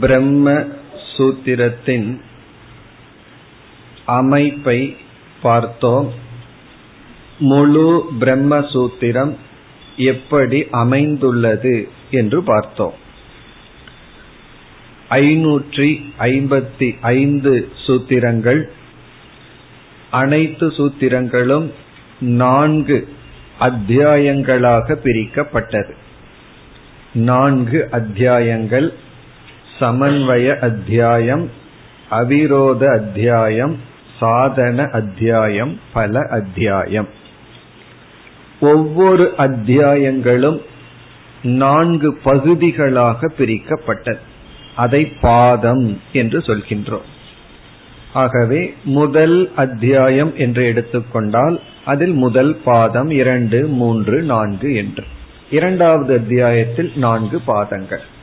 பிரம்ம சூத்திரத்தின் அமைப்பை பார்த்தோம். முழு பிரம்ம சூத்திரம் எப்படி அமைந்துள்ளது என்று பார்த்தோம். ஐநூற்றி ஐம்பத்தி ஐந்து சூத்திரங்கள் அனைத்து சூத்திரங்களும் நான்கு அத்தியாயங்களாக பிரிக்கப்பட்டது. நான்கு அத்தியாயங்கள் சமன்வய அத்தியாயம் அவிரோத அத்தியாயம் சாதன அத்தியாயம் பல அத்தியாயம். ஒவ்வொரு அத்தியாயங்களும் நான்கு பகுதிகளாக பிரிக்கப்பட்டது. அதை பாதம் என்று சொல்கின்றோம். ஆகவே முதல் அத்தியாயம் என்று எடுத்துக்கொண்டால் அதில் முதல் பாதம் இரண்டு மூன்று நான்கு என்று. இரண்டாவது அத்தியாயத்தில் நான்கு பாதங்கள்.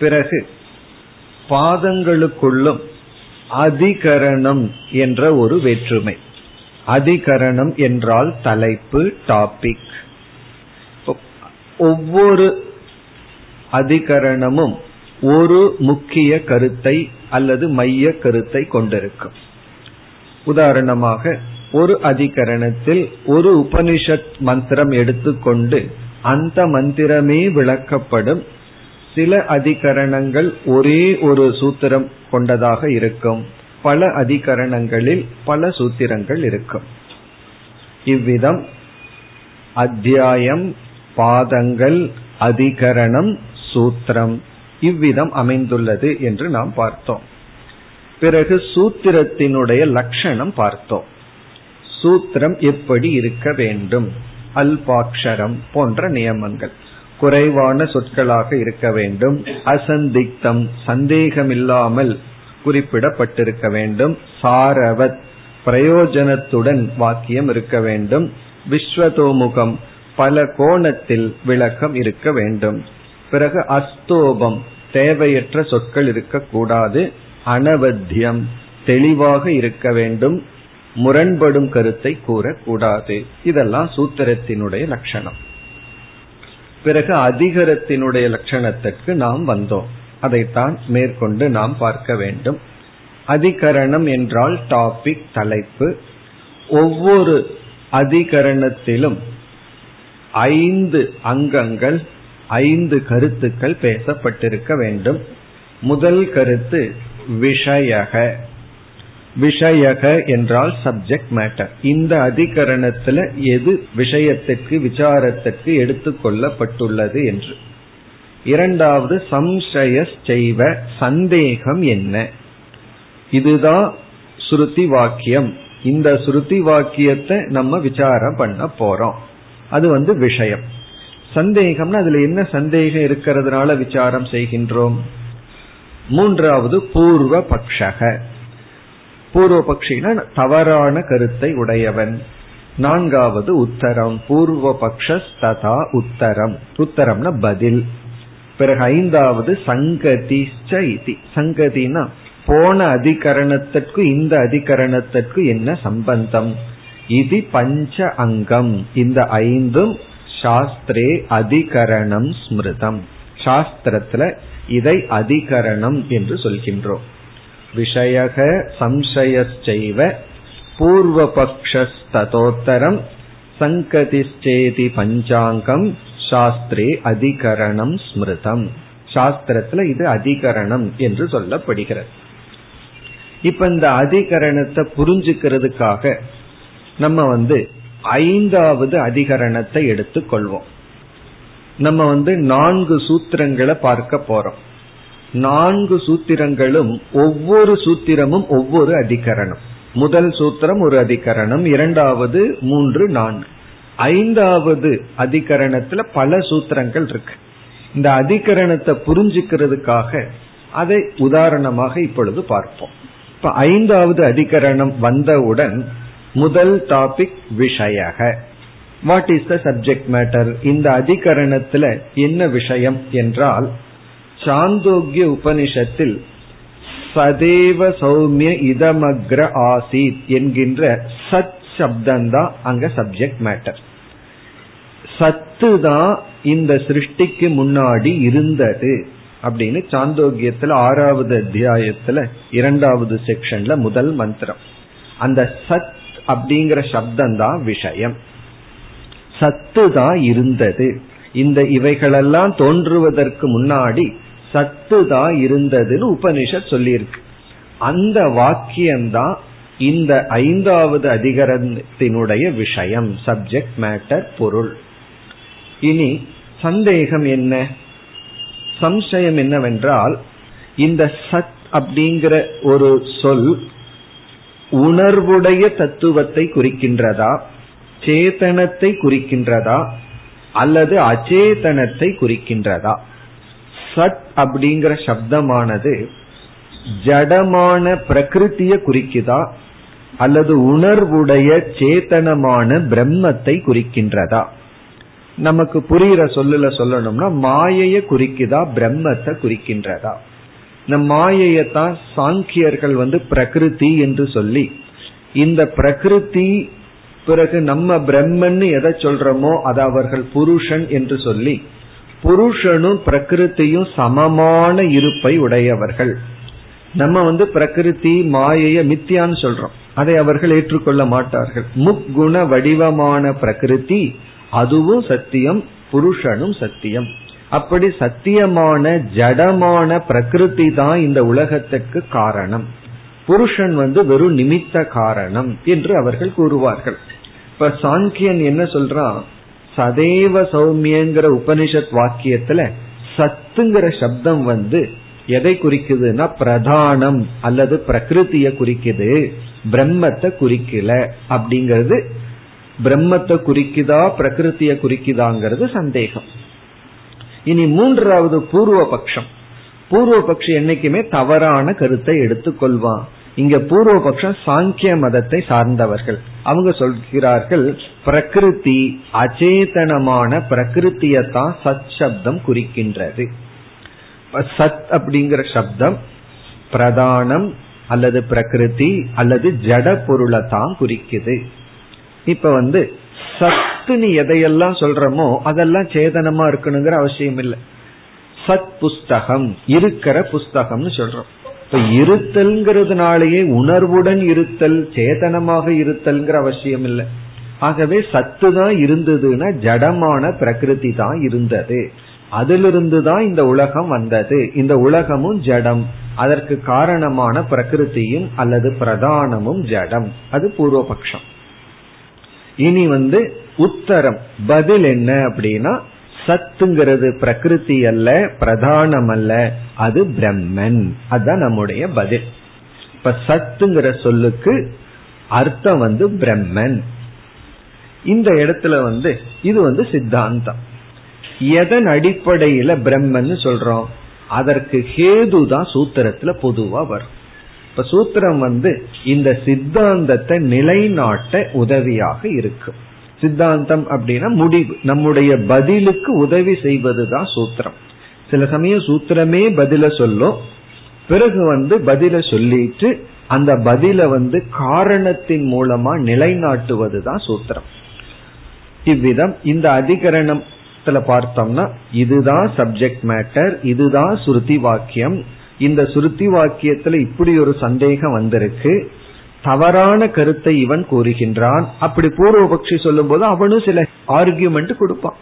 பிறகு பாதங்களுக்குள்ளும் அதிகரணம் என்ற ஒரு வேற்றுமை. அதிகரணம் என்றால் தலைப்பு டாபிக் ஒவ்வொரு அதிகரணமும் ஒரு முக்கிய கருத்தை அல்லது மைய கருத்தை கொண்டிருக்கும். உதாரணமாக ஒரு அதிகரணத்தில் ஒரு உபனிஷத் மந்திரம் எடுத்துக்கொண்டு அந்த மந்திரமே விளக்கப்படும் சில அதிகரணங்கள் ஒரே ஒரு சூத்திரம் கொண்டதாக இருக்கும். பல அதிகரணங்களில் பல சூத்திரங்கள் இருக்கும். இவ்விதம் அத்தியாயம் பாதங்கள் அதிகரணம் சூத்திரம் இவ்விதம் அமைந்துள்ளது என்று நாம் பார்த்தோம். பிறகு சூத்திரத்தினுடைய லட்சணம் பார்த்தோம். சூத்திரம் எப்படி இருக்க வேண்டும்? அல்பாட்சரம் போன்ற நியமங்கள். குறைவான சொற்களாக இருக்க வேண்டும். அசந்திக்தம் சந்தேகமில்லாமல் குறிப்பிடப்பட்டிருக்க வேண்டும். சாரவத் பிரயோஜனத்துடன் வாக்கியம் இருக்க வேண்டும். விஸ்வதோமுகம் பல கோணத்தில் விளக்கம் இருக்க வேண்டும். பிறகு அஸ்தோபம் தேவையற்ற சொற்கள் இருக்கக்கூடாது. அனவத்தியம் தெளிவாக இருக்க வேண்டும். முரண்படும் கருத்தை கூறக்கூடாது. இதெல்லாம் சூத்திரத்தினுடைய லட்சணம். பிறகு அதிகரத்தினுடைய லட்சணத்திற்கு நாம் வந்தோம். அதைத்தான் மேற்கொண்டு நாம் பார்க்க வேண்டும். அதிகரணம் என்றால் டாபிக் தலைப்பு. ஒவ்வொரு அதிகரணத்திலும் ஐந்து அங்கங்கள் ஐந்து கருத்துக்கள் பேசப்பட்டிருக்க வேண்டும். முதல் கருத்து விஷயக. விஷயக என்றால் சப்ஜெக்ட் மேட்டர் இந்த அதிகரணத்துல எது விஷயத்துக்கு விசாரத்துக்கு எடுத்துக்கொள்ளப்பட்டுள்ளது என்று. இரண்டாவது சம்சய செய்வ சந்தேகம் என்ன? இதுதான் ஸ்ருதி வாக்கியம். இந்த ஸ்ருதி வாக்கியத்தை நம்ம விசாரம் பண்ண போறோம். அது வந்து விஷயம். சந்தேகம்னா அதுல என்ன சந்தேகம் இருக்கிறதுனால விசாரம் செய்கின்றோம்? மூன்றாவது பூர்வ பக்ஷக பூர்வ பக்ஷினா தவறான கருத்தை உடையவன். நான்காவது உத்தரம் பூர்வ பக்ஷ ததா உத்தரம். உத்தரம்னா பதில். பிறகு ஐந்தாவது சங்கதி சங்கதினா போன அதிகரணத்திற்கு இந்த அதிகரணத்திற்கு என்ன சம்பந்தம்? இது பஞ்ச அங்கம். இந்த ஐந்தும் சாஸ்திரே அதிகரணம் ஸ்மிருதம். சாஸ்திரத்துல இதை அதிகரணம் என்று சொல்கின்றோம். விஷயக சம்சயச்சைவ பூர்வபக்ஷஸ்ததோத்தரம் சங்கதிச்சேதி பஞ்சாங்கம் சாஸ்திரே அதிகரணம் ஸ்மிருதம் சாஸ்திரத்துல இது அதிகரணம் என்று சொல்லப்படுகிறது. இப்ப இந்த அதிகரணத்தை புரிஞ்சுக்கிறதுக்காக நம்ம வந்து ஐந்தாவது அதிகரணத்தை எடுத்துக்கொள்வோம். நம்ம வந்து நான்கு சூத்திரங்களை பார்க்க போறோம். நான்கு சூத்திரங்களும் ஒவ்வொரு சூத்திரமும் ஒவ்வொரு அதிகரணம். முதல் சூத்திரம் ஒரு அதிகரணம் இரண்டாவது மூன்று நான்கு. ஐந்தாவது அதிகரணத்துல பல சூத்திரங்கள் இருக்கு. இந்த அதிகரணத்தை புரிஞ்சுக்கிறதுக்காக அதை உதாரணமாக இப்பொழுது பார்ப்போம். இப்ப ஐந்தாவது அதிகரணம் வந்தவுடன் முதல் topic விஷயக. What is the subject matter இந்த அதிகரணத்துல என்ன விஷயம் என்றால் சாந்தோக்கிய உபனிஷத்தில் சதேவ சௌமிய இதமக்ர ஆசீத் என்கின்ற சத் சப்தம்தான் அங்க சப்ஜெக்ட் மேட்டர் சத்து தான் இந்த சிருஷ்டிக்கு முன்னாடி இருந்தது அப்படின்னு சாந்தோக்கியத்துல ஆறாவது அத்தியாயத்துல இரண்டாவது செக்ஷன்ல முதல் மந்திரம். அந்த சத் அப்படிங்கிற சப்தம் தான் விஷயம். சத்து தான் இருந்தது. இந்த இவைகளெல்லாம் தோன்றுவதற்கு முன்னாடி சத்து தான் இருந்ததுன்னு உபனிஷத் சொல்லியிருக்கு. அந்த வாக்கியம்தான் இந்த ஐந்தாவது அதிகரத்தினுடைய விஷயம் சப்ஜெக்ட் மேட்டர் பொருள். இனி சந்தேகம் என்ன? சம்சயம் என்னவென்றால் இந்த சத் அப்படிங்கிற ஒரு சொல் உணர்வுடைய தத்துவத்தை குறிக்கின்றதா? சேதனத்தை குறிக்கின்றதா? அல்லது அச்சேதனத்தை குறிக்கின்றதா? சத் அப்படிங்கிற சப்தமானது ஜடமான பிரகிருத்திய குறிக்குதா அல்லது உணர்வுடைய சேத்தனமான பிரம்மத்தை குறிக்கின்றதா? நமக்கு புரிகிற சொல்லுல சொல்லணும்னா மாயைய குறிக்குதா பிரம்மத்தை குறிக்கின்றதா? இந்த மாயையத்தான் சாங்கியர்கள் வந்து பிரகிருதி என்று சொல்லி இந்த பிரகிருதி பிறகு நம்ம பிரம்மன் எதை சொல்றோமோ அதை அவர்கள் புருஷன் என்று சொல்லி புருஷனும் பிரகிருத்தியும் சமமான இருப்பை உடையவர்கள். நம்ம வந்து பிரகிருதி மாயைய மித்தியான்னு சொல்றோம். அதை அவர்கள் ஏற்றுக்கொள்ள மாட்டார்கள். முக்குண வடிவமான பிரகிருதி அதுவும் சத்தியம் புருஷனும் சத்தியம். அப்படி சத்தியமான ஜடமான பிரகிருதி தான் இந்த உலகத்துக்கு காரணம். புருஷன் வந்து வெறும் நிமித்த காரணம் என்று அவர்கள் கூறுவார்கள். இப்ப சாங்கியன் என்ன சொல்றான்? சதேவ சௌமியங்கிற உபனிஷத் வாக்கியத்துல சத்துங்கிற சப்தம் வந்து எதை குறிக்குதுன்னா பிரதானம் அல்லது பிரகிருத்திய குறிக்குது பிரம்மத்தை குறிக்கல அப்படிங்கிறது. பிரம்மத்தை குறிக்குதா பிரகிருத்திய குறிக்குதாங்கிறது சந்தேகம். இனி மூன்றாவது பூர்வ பட்சம் பூர்வ பட்சம் என்னைக்குமே தவறான கருத்தை எடுத்துக்கொள்வான். இங்க பூர்வபக்ஷம் சாங்கிய மதத்தை சார்ந்தவர்கள். அவங்க சொல்கிறார்கள் பிரகிருதி அச்சேதனமான பிரகிருத்தியத்தான் சத் சப்தம் குறிக்கின்றது. சத் அப்படிங்கிற சப்தம் பிரதானம் அல்லது பிரகிருதி அல்லது ஜட பொருளை தான் குறிக்குது. இப்ப வந்து சத்துன்னு எதையெல்லாம் சொல்றோமோ அதெல்லாம் சேதனமா இருக்கணுங்கிற அவசியம் இல்லை. சத் புஸ்தகம் இருக்கிற புஸ்தகம்னு சொல்றோம். இப்ப இருத்தல்ங்கிறதுனாலேயே உணர்வுடன் இருத்தல் சேதனமாக இருத்தல்ங்கிற அவசியம் இல்லை. ஆகவே சத்து தான் இருந்ததுன்னா ஜடமான பிரகிருதி தான் இருந்தது. அதிலிருந்து தான் இந்த உலகம் வந்தது. இந்த உலகமும் ஜடம். அதற்கு காரணமான பிரகிருதியும் அல்லது பிரதானமும் ஜடம். அது பூர்வபக்ஷம். இனி வந்து உத்தரம். பதில் என்ன அப்படின்னா சத்துங்கிறது பிரகிருதி அல்ல பிரதானம் அல்ல அது பிரம்மன். அதுதான் நம்முடைய பதில். இப்ப சத்துங்கிற சொல்லுக்கு அர்த்தம் வந்து பிரம்மன். இந்த இடத்துல வந்து இது வந்து சித்தாந்தம். எதன் அடிப்படையில பிரம்மன் சொல்றோம்? அதற்கு ஹேது தான் சூத்திரத்துல பொதுவா வரும். இப்ப சூத்திரம் வந்து இந்த சித்தாந்தத்தை நிலைநாட்ட உதவியாக இருக்கும் சித்தாந்தம் அப்படின்னா முடிவு. நம்முடைய பதிலுக்கு உதவி செய்வதுதான் சூத்திரம். சில சமயம் சூத்திரமே பதில சொல்லும். பிறகு வந்து பதில சொல்லிட்டு அந்த பதில வந்து காரணத்தின் மூலமா நிலைநாட்டுவதுதான் சூத்திரம். இவ்விதம் இந்த அதிகரணத்துல பார்த்தோம்னா இதுதான் சப்ஜெக்ட் மேட்டர் இதுதான் சுருதி வாக்கியம். இந்த சுருத்தி வாக்கியத்துல இப்படி ஒரு சந்தேகம் வந்திருக்கு. தவறான கருத்தை இவன் கூறுகின்றான். அப்படி பூர்வபக்ஷி சொல்லும் போது அவனும் சில ஆர்கியூமெண்ட் கொடுப்பான்.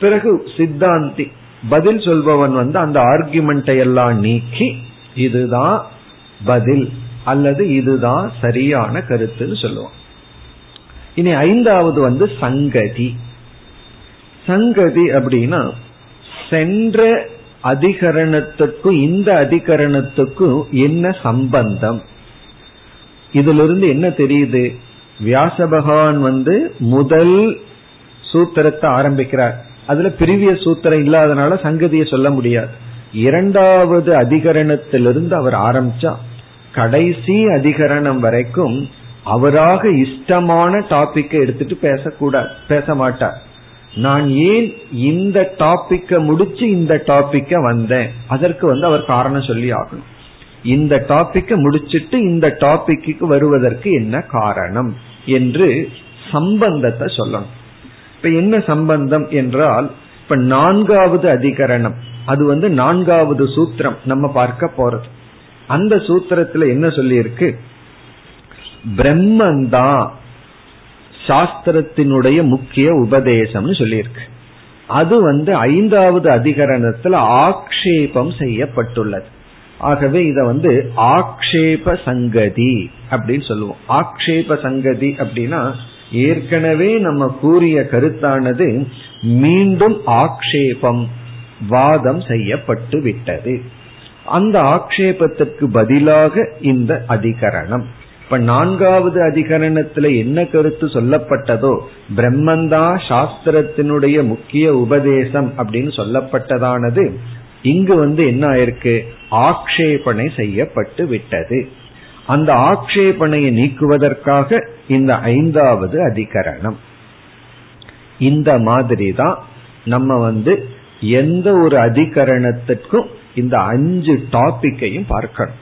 பிறகு சித்தாந்தி பதில் சொல்பவன் வந்து அந்த ஆர்கியூமெண்ட்டை எல்லாம் நீக்கி இதுதான் பதில் அல்லது இதுதான் சரியான கருத்துன்னு சொல்லுவான். இனி ஐந்தாவது வந்து சங்கதி. சங்கதி அப்படின்னா சென்ற அதிகரணத்துக்கும் இந்த அதிகரணத்துக்கும் என்ன சம்பந்தம்? இதுல இருந்து என்ன தெரியுது? வியாச பகவான் வந்து முதல் சூத்திரத்தை ஆரம்பிக்கிறார். அதுல பிரிவிய சூத்திரம் இல்லாதனால சங்கதியை சொல்ல முடியாது. இரண்டாவது அதிகரணத்திலிருந்து அவர் ஆரம்பிச்சா கடைசி அதிகரணம் வரைக்கும் அவராக இஷ்டமான டாபிக்கை எடுத்துட்டு பேசக்கூடாது பேச மாட்டார். நான் ஏன் இந்த டாபிக்க முடிச்சு இந்த டாபிக்க வந்தேன்? அதற்கு வந்து அவர் காரணம் சொல்லி ஆகணும். இந்த டாபிக்க முடிச்சிட்டு இந்த டாபிக்கு வருவதற்கு என்ன காரணம் என்று சம்பந்தத்தை சொல்லணும். இப்ப என்ன சம்பந்தம் என்றால் இப்ப நான்காவது அதிகரணம் அது வந்து நான்காவது சூத்திரம் நம்ம பார்க்க போறது. அந்த சூத்திரத்துல என்ன சொல்லியிருக்கு? பிரம்மந்தான் சாஸ்திரத்தினுடைய முக்கிய உபதேசம்னு சொல்லியிருக்கு. அது வந்து ஐந்தாவது அதிகரணத்துல ஆக்ஷேபம் செய்யப்பட்டுள்ளது. ஆகவே இத வந்து ஆக்ஷேப சங்கதி அப்படின்னு சொல்லுவோம். ஆக்ஷேப சங்கதி அப்படின்னா ஏற்கனவே நம்ம கூறிய கருத்தானது மீண்டும் ஆக்ஷேபம் வாதம் செய்யப்பட்டு விட்டது. அந்த ஆக்ஷேபத்திற்கு பதிலாக இந்த அதிகரணம். இப்ப நான்காவது அதிகரணத்துல என்ன கருத்து சொல்லப்பட்டதோ பிரம்மந்தா சாஸ்திரத்தினுடைய முக்கிய உபதேசம் அப்படின்னு சொல்லப்பட்டதானது இங்கு வந்து என்ன ஆயிருக்கு? ஆக்ஷேபனை செய்யப்பட்டு விட்டது. அந்த ஆக்ஷேபனையை நீக்குவதற்காக இந்த ஐந்தாவது அதிகரணம். இந்த மாதிரி தான் நம்ம வந்து எந்த ஒரு அதிகரணத்திற்கும் இந்த அஞ்சு டாபிக்கையும் பார்க்கணும்.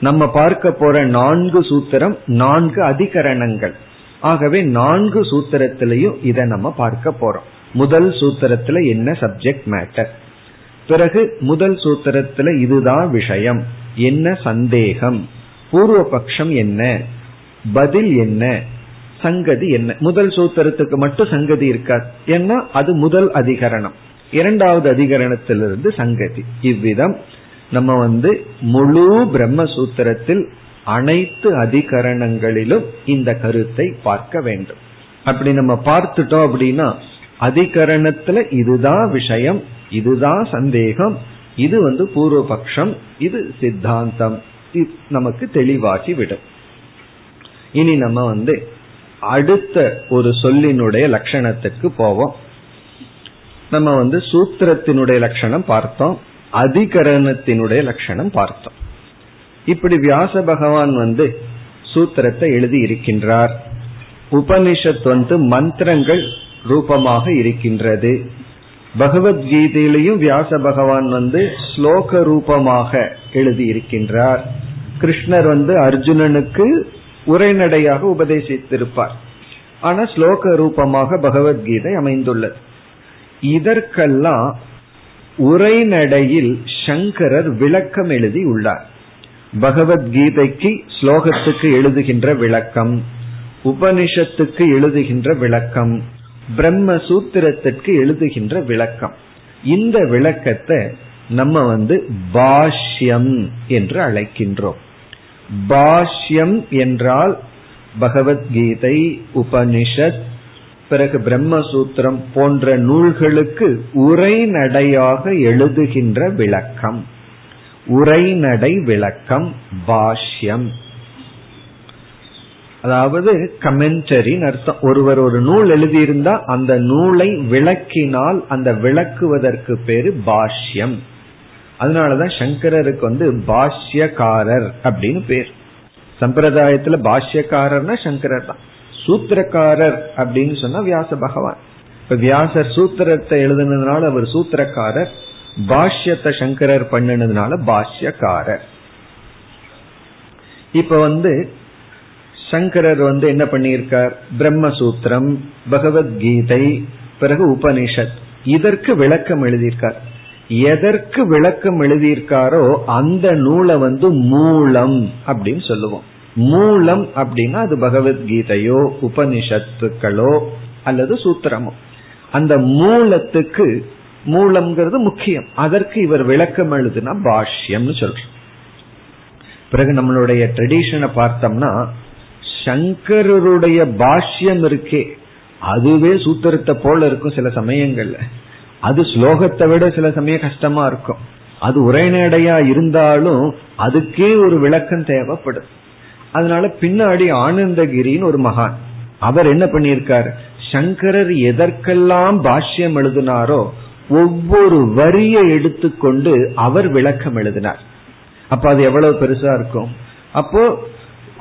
நம்ம பார்க்க போற நான்கு சூத்திரம் நான்கு அதிகரணங்கள். ஆகவே நான்கு சூத்திரத்திலையும் இதை நம்ம பார்க்க போறோம். முதல் சூத்திரத்துல என்ன சப்ஜெக்ட் மேட்டர் பிறகு முதல் சூத்திரத்துல இதுதான் விஷயம். என்ன சந்தேகம்? பூர்வ பட்சம் என்ன? பதில் என்ன? சங்கதி என்ன? முதல் சூத்திரத்துக்கு மட்டும் சங்கதி இருக்காது ஏன்னா அது முதல் அதிகரணம். இரண்டாவது அதிகரணத்திலிருந்து சங்கதி. இவ்விதம் நம்ம வந்து முழு பிரம்மசூத்திரத்தில் அனைத்து அதிகரணங்களிலும் இந்த கருத்தை பார்க்க வேண்டும். அப்படி நம்ம பார்த்துட்டோம் அப்படின்னா அதிகரணத்துல இதுதான் விஷயம். இதுதான் சந்தேகம். இது வந்து பூர்வபக்ஷம். இது சித்தாந்தம். நமக்கு தெளிவாகி விடும். இனி நம்ம வந்து அடுத்த ஒரு சொல்லினுடைய லட்சணத்துக்கு போவோம். நம்ம வந்து சூத்திரத்தினுடைய லட்சணம் பார்த்தோம். அதிகரணத்தினுடைய லட்சணம் பார்த்தோம். இப்படி வியாச பகவான் வந்து சூத்திரத்தை எழுதி இருக்கின்றார். உபனிஷத் வந்து மந்திரங்கள் ரூபமாக இருக்கின்றது. பகவத்கீதையிலையும் வியாச பகவான் வந்து ஸ்லோக ரூபமாக எழுதி இருக்கின்றார் கிருஷ்ணர் வந்து அர்ஜுனனுக்கு உரைநடையாக உபதேசித்திருப்பார் ஆனா ஸ்லோக ரூபமாக பகவத்கீதை அமைந்துள்ளது இதற்கெல்லாம் உரைநடையில் சங்கரர் விளக்கம் எழுதி உள்ளார் பகவத்கீதைக்கு ஸ்லோகத்துக்கு எழுதுகின்ற விளக்கம் உபனிஷத்துக்கு எழுதுகின்ற விளக்கம் பிரம்ம சூத்திரத்திற்கு எழுதுகின்ற விளக்கம். இந்த விளக்கத்தை நம்ம வந்து பாஷ்யம் என்று அழைக்கின்றோம். பாஷ்யம் என்றால் பகவத்கீதை உபனிஷத் பிறகு பிரம்மசூத்திரம் போன்ற நூல்களுக்கு உரைநடையாக எழுதுகின்ற விளக்கம். உரைநடை விளக்கம் பாஷ்யம். அதாவது கமெண்டரின் அர்த்தம். ஒருவர் ஒரு நூல் எழுதியிருந்தா அந்த நூலை விளக்கினால் அந்த விளக்குவதற்கு பேரு பாஷ்யம். அதனாலதான் சங்கரருக்கு வந்து பாஷ்யக்காரர் அப்படின்னு பேர். சம்பிரதாயத்துல பாஷ்யக்காரர்னா சங்கரர் தான் சூத்திரக்காரர் அப்படின்னு சொன்னா வியாச பகவான். இப்ப வியாசர் சூத்திரத்தை எழுதுனதுனால அவர் சூத்திரக்காரர். பாஷ்யத்தை சங்கரர் பண்ணினதுனால பாஷ்யக்காரர். இப்ப வந்து சங்கரர் வந்து என்ன பண்ணியிருக்கார்? பிரம்மசூத்திரம் பகவத்கீதை பிறகு உபனிஷத். இதற்கு விளக்கம் எழுதியிருக்கார். எதற்கு விளக்கம் எழுதியிருக்காரோ அந்த நூலை வந்து மூலம் அப்படின்னு சொல்லுவோம். மூலம் அப்படின்னா அது பகவத்கீதையோ உபனிஷத்துக்களோ அல்லது சூத்திரமோ. அந்த மூலத்துக்கு மூலம்ங்கிறது முக்கியம். அதற்கு இவர் விளக்கம் எழுதுனா பாஷ்யம்னு சொல்றோம். பிறகு நம்மளுடைய ட்ரெடிஷனை பார்த்தோம்னா சங்கரருடைய பாஷ்யம் இருக்கே. அதுவே சூத்திரத்தை போல இருக்கும் சில சமயங்கள்ல. அது ஸ்லோகத்தை விட சில சமயம் கஷ்டமா இருக்கும். அது உரைநடையா இருந்தாலும் அதுக்கே ஒரு விளக்கம் தேவைப்படும். அதனால பின்னாடி ஆனந்தகிரின்னு ஒரு மகான். அவர் என்ன பண்ணியிருக்கார்? சங்கரர் எதற்கெல்லாம் பாஷ்யம் எழுதினாரோ ஒவ்வொரு வரியை எடுத்துக்கொண்டு அவர் விளக்கம் எழுதினார். அப்ப அது எவ்வளவு பெருசா இருக்கும்? அப்போ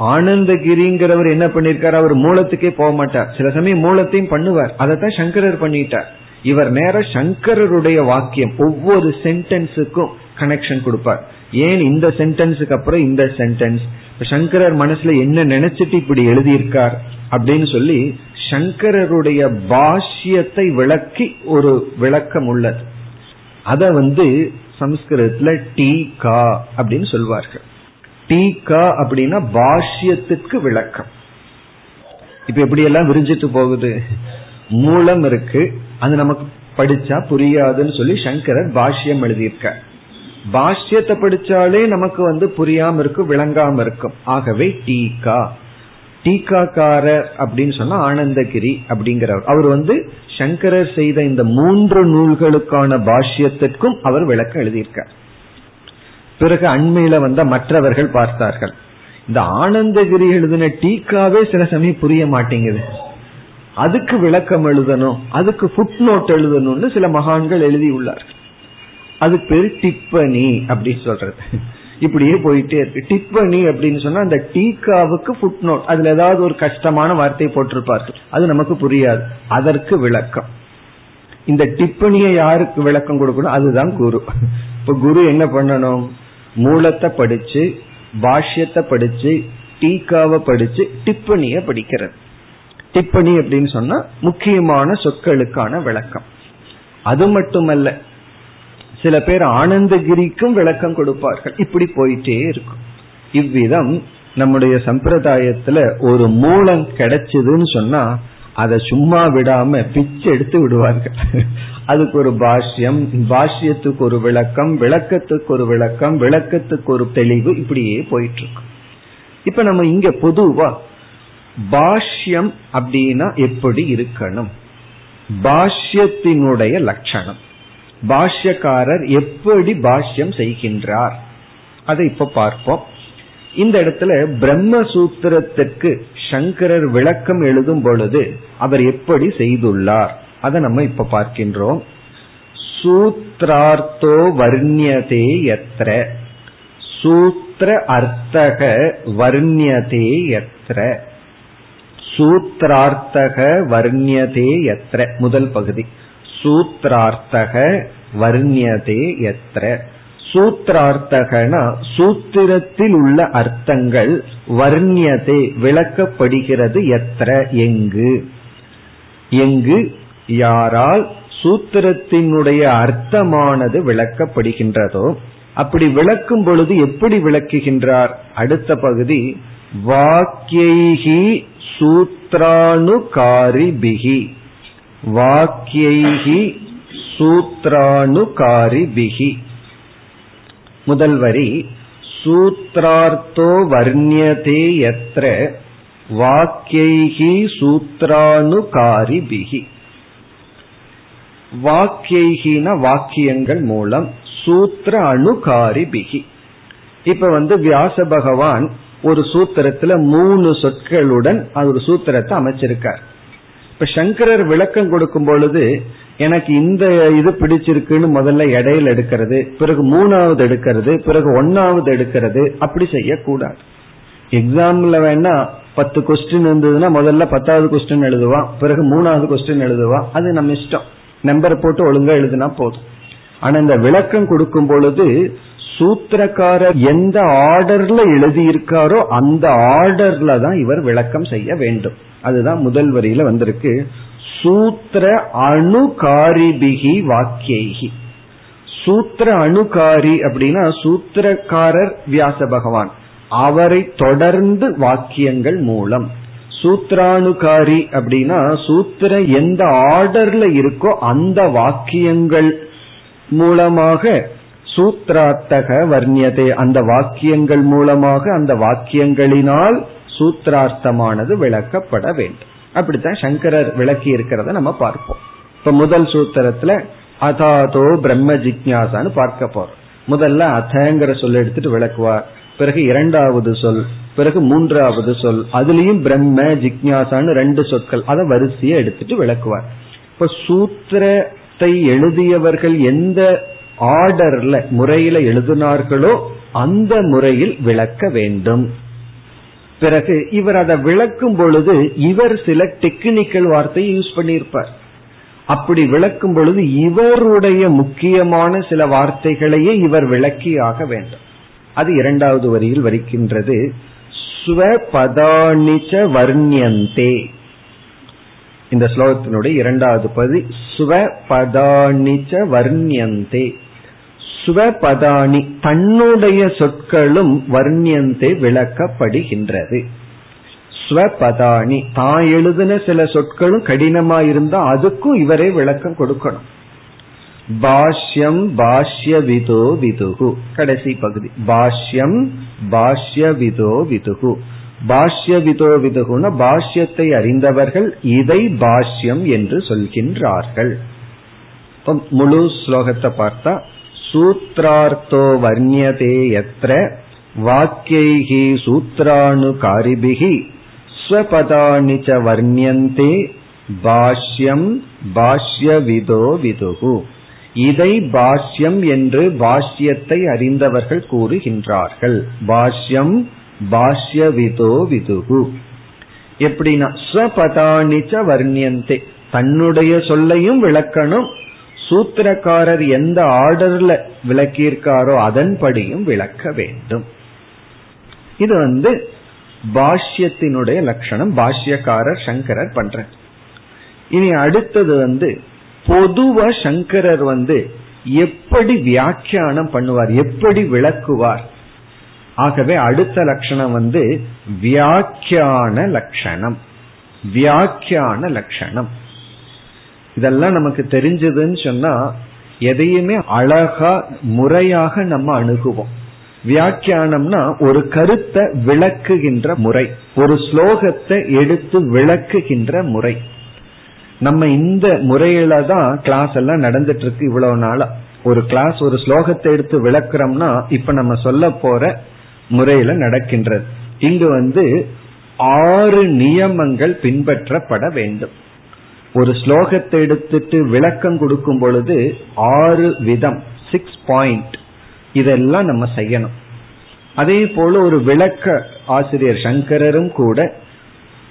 ஆனந்தகிரிங்கிறவர் என்ன பண்ணிருக்காரு? அவர் மூலத்துக்கே போக மாட்டார். சில சமயம் மூலத்தையும் பண்ணுவார். அதைத்தான் சங்கரர் பண்ணிட்டார். இவர் நேர சங்கரருடைய வாக்கியம் ஒவ்வொரு சென்டென்ஸுக்கும் கனெக்ஷன் கொடுப்பார். ஏன் இந்த சென்டென்ஸுக்கு அப்புறம் இந்த சென்டென்ஸ் சங்கரர் மனசுல என்ன நினைச்சிட்டு இப்படி எழுதியிருக்கார் அப்படின்னு சொல்லி சங்கரருடைய பாஷ்யத்தை விளக்கி ஒரு விளக்கம் உள்ளது. அத வந்து சம்ஸ்கிருதத்துல டீகா அப்படின்னு சொல்வார்கள். டீகா அப்படின்னா பாஷ்யத்துக்கு விளக்கம். இப்ப எப்படி எல்லாம் விரிஞ்சிட்டு போகுது? மூலம் இருக்கு. அது நமக்கு படிச்சா புரியாதுன்னு சொல்லி சங்கரர் பாஷ்யம் எழுதியிருக்க பாஷ்யத்தை படிச்சாலே நமக்கு வந்து புரியாம இருக்கும் விளங்காம இருக்கும். ஆகவே டீகா டீகாக்காரர் அப்படின்னு சொன்னா ஆனந்தகிரி அப்படிங்கிறவர். அவர் வந்து சங்கரர் செய்த இந்த மூன்று நூல்களுக்கான பாஷ்யத்திற்கும் அவர் விளக்கம் எழுதியிருக்கார். பிறகு அண்மையில வந்த மற்றவர்கள் பார்த்தார்கள். இந்த ஆனந்தகிரி எழுதின டீக்காவே சில சமயம் புரிய மாட்டேங்குது. அதுக்கு விளக்கம் எழுதணும் அதுக்கு ஃபுட் நோட் எழுதணும்னு சில மகான்கள் எழுதி அது பேர் டிப்பணி அப்படின்னு சொல்றது. இப்படியே போயிட்டே இருக்கு. டிப்பணி அப்படின்னு சொன்னா அந்த டீக்காவுக்கு ஃபுட் நோட் அதுல ஏதாவது ஒரு கஷ்டமான வார்த்தை போட்டிருப்பார்கள். அது நமக்கு புரியாது. அதற்கு விளக்கம். இந்த டிப்பணியை யாருக்கு விளக்கம் கொடுக்கணும்? அதுதான் குரு. இப்ப குரு என்ன பண்ணணும்? மூலத்தை படிச்சு பாஷ்யத்தை படிச்சு டீக்காவை படிச்சு டிப்பணிய படிக்கிறது. டிப்பணி அப்படின்னு சொன்னா முக்கியமான சொற்களுக்கான விளக்கம். அது மட்டுமல்ல சில பேர் ஆனந்தகிரிக்கும் விளக்கம் கொடுப்பார்கள். இப்படி போயிட்டே இருக்கும். இவ்விதம் நம்முடைய சம்பிரதாயத்துல ஒரு மூலம் கிடைச்சதுன்னு சொன்னா அதை சும்மா விடாம பிச்சு எடுத்து விடுவார்கள். அதுக்கு ஒரு பாஷ்யம் பாஷ்யத்துக்கு ஒரு விளக்கம் விளக்கத்துக்கு ஒரு விளக்கம் விளக்கத்துக்கு ஒரு தெளிவு இப்படியே போயிட்டு இருக்கும் இப்ப நம்ம இங்க பொதுவா பாஷ்யம் அப்படின்னா எப்படி இருக்கணும்? பாஷ்யத்தினுடைய லட்சணம். பாஷ்யக்காரர் எப்படி பாஷ்யம் செய்கின்றார்? அதை இப்ப பார்ப்போம். இந்த இடத்துல பிரம்மசூத்திரத்திற்கு சங்கரர் விளக்கம் எழுதும் பொழுது அவர் எப்படி செய்துள்ளார்? அதை நம்ம இப்ப பார்க்கின்றோம். சூத்ரார்த்தோ வர்ணியதே எத்திர சூத்திர அர்த்தக வர்ணியதே எத்திர சூத்ரார்த்தக வர்ணியதே எத்திர முதல் பகுதி. சூத்ரார்த்தக வர்ணியதே எத்திர சூத்திரார்த்தகனா சூத்திரத்தில் உள்ள அர்த்தங்கள் வர்ணியதே விளக்கப்படுகிறது எத்திர எங்கு. எங்கு யாரால் சூத்திரத்தினுடைய அர்த்தமானது விளக்கப்படுகின்றதோ அப்படி விளக்கும் பொழுது எப்படி விளக்குகின்றார்? அடுத்த பகுதி வாக்கியைகி சூத்ரானுகாரிபிகி வாக்கியைகி சூத்ரானுகாரிபிகி முதல் வரி சூத்ரார்த்தோ வர்ணியதே எத்திர வாக்கியைகி சூத்ரானுகாரிபிகி வாக்கியைகின வாக்கியங்கள் மூலம் சூத்திர அணுகாரிபிகி இப்ப வந்து வியாச பகவான் ஒரு சூத்திரத்துல மூணு சொற்களுடன் ஒரு சூத்திரத்தை அமைச்சிருக்கார். இப்ப சங்கரர் விளக்கம் கொடுக்கும் பொழுது எனக்கு இந்த இது பிடிச்சிருக்குன்னு முதல்ல இடையில எடுக்கிறது பிறகு மூணாவது எடுக்கிறது பிறகு ஒன்னாவது எடுக்கிறது அப்படி செய்யக்கூடாது. எக்ஸாம்ல வேணா பத்து கொஸ்டின் இருந்ததுன்னா முதல்ல பத்தாவது கொஸ்டின் எழுதுவான் பிறகு மூணாவது கொஸ்டின் எழுதுவான் அது நம்ம இஷ்டம். நம்பர் போட்டு ஒழுங்கா எழுதுனா போதும். ஆனா இந்த விளக்கம் கொடுக்கும் பொழுது சூத்திரக்காரர் எந்த ஆர்டர்ல எழுதியிருக்காரோ அந்த ஆர்டர்ல தான் இவர் விளக்கம் செய்ய வேண்டும். அதுதான் முதல் வரியில வந்திருக்கு. சூத்திர அணுகாரிபிகி வாக்கியகி. சூத்திர அணுகாரி அப்படின்னா சூத்திரக்காரர் வியாச பகவான் அவரை தொடர்ந்து வாக்கியங்கள் மூலம். சூத்ரானுகாரி அப்படின்னா சூத்திர எந்த ஆர்டர்ல இருக்கோ அந்த வாக்கியங்கள் மூலமாக சூத்ராத்தக வர்ணியதே. அந்த வாக்கியங்கள் மூலமாக அந்த வாக்கியங்களினால் சூத்திரார்த்தமானது விளக்கப்பட வேண்டும். அப்படித்தான் சங்கரர் விளக்கி இருக்கிறத நம்ம பார்ப்போம். இப்ப முதல் சூத்திரத்துல அதாதோ பிரம்ம ஜிக்யாசான்னு பார்க்க போறோம். முதல்ல அதங்கிற சொல் எடுத்துட்டு விளக்குவார். பிறகு இரண்டாவது சொல் பிறகு மூன்றாவது சொல் அதுலயும் பிரம்ம ஜிக்யாசான்னு ரெண்டு சொற்கள். அதை வரிசையை எடுத்துட்டு விளக்குவார். இப்ப சூத்திரத்தை எழுதியவர்கள் எந்த ஆர்டர்ல முறையில எழுதினார்களோ அந்த முறையில் விளக்க வேண்டும். பிறகு இவர் அதை விளக்கும் பொழுது இவர் சில டெக்னிக்கல் வார்த்தையை யூஸ் பண்ணியிருப்பார். அப்படி விளக்கும் பொழுது இவருடைய முக்கியமான சில வார்த்தைகளையே இவர் விளக்கியாக வேண்டும். அது இரண்டாவது வரியில் வருகின்றது. ஸ்வபதானிச்ச வர்ணியந்தே. இந்த ஸ்லோகத்தினுடைய இரண்டாவது பதி ஸ்வபதானிச்ச வர்ணியந்தே. ஸ்வபதானி தன்னுடைய சொற்களும் வர்ணியந்தே விளக்கப்படுகின்றது. ஸ்வபதானி தான் எழுதின சில சொற்களும் கடினமா இருந்தா அதுக்கும் இவரே விளக்கம் கொடுக்கணும். பாஷ்யம் பாஷ்ய விதோ விதுகு. கடைசி பகுதி. பாஷ்யம் பாஷ்ய விதோ விதுகு. பாஷ்ய விதோ விதுகுன பாஷ்யத்தை அறிந்தவர்கள் இதை பாஷ்யம் என்று சொல்கின்றார்கள். முழு ஸ்லோகத்தை பார்த்தா சூத்ரார்த்தோ வர்ணியதே எத்திர வாக்கியைகி சூத்ராணுகாரிபிகி ஸ்வபதானி ச வர்ணியந்தே பாஷ்யம் பாஷ்ய விதோ விதுகு. இதை பாஷ்யம் என்று பாஷ்யத்தை அறிந்தவர்கள் கூறுகின்றார்கள். பாஷ்யம் பாஷ்ய விதோ விதுகு. எப்படின்னா ஸ்வபதானிச்ச வர்ணியந்தே. தன்னுடைய சொல்லையும் விளக்கணும். சூத்திரக்காரர் எந்த ஆர்டர்ல விளக்கியிருக்காரோ அதன்படியும் விளக்க வேண்டும். இது வந்து பாஷ்யத்தினுடைய லட்சணம். பாஷ்யக்காரர் சங்கரர் பண்ற. இனி அடுத்தது வந்து பொதுவா சங்கரர் வந்து எப்படி வியாக்கியானம் பண்ணுவார் எப்படி விளக்குவார். ஆகவே அடுத்த லட்சணம் வந்து வியாக்கியான லட்சணம். வியாக்கியான லட்சணம். இதெல்லாம் நமக்கு தெரிஞ்சதுன்னு சொன்னா எதையுமே அழகா முறையாக நம்ம அணுகுவோம். வியாக்கியானம்னா ஒரு கருத்தை விளக்குகின்ற முறை ஒரு ஸ்லோகத்தை எடுத்து விளக்குகின்ற முறை. நம்ம இந்த முறையில தான் கிளாஸ் எல்லாம் நடந்துட்டு இருக்கு இவ்வளவு நாளா. ஒரு கிளாஸ் ஒரு ஸ்லோகத்தை எடுத்து விளக்குறோம்னா இப்ப நம்ம சொல்ல போற முறையில நடக்கின்றது. இங்கு வந்து ஆறு நியமங்கள் பின்பற்றப்பட வேண்டும். ஒரு ஸ்லோகத்தை எடுத்துட்டு விளக்கம் கொடுக்கும் பொழுது ஆறு விதம் சிக்ஸ் பாயிண்ட் இதெல்லாம் நம்ம செய்யணும். அதே போல ஒரு விளக்க ஆசிரியர் சங்கரரும் கூட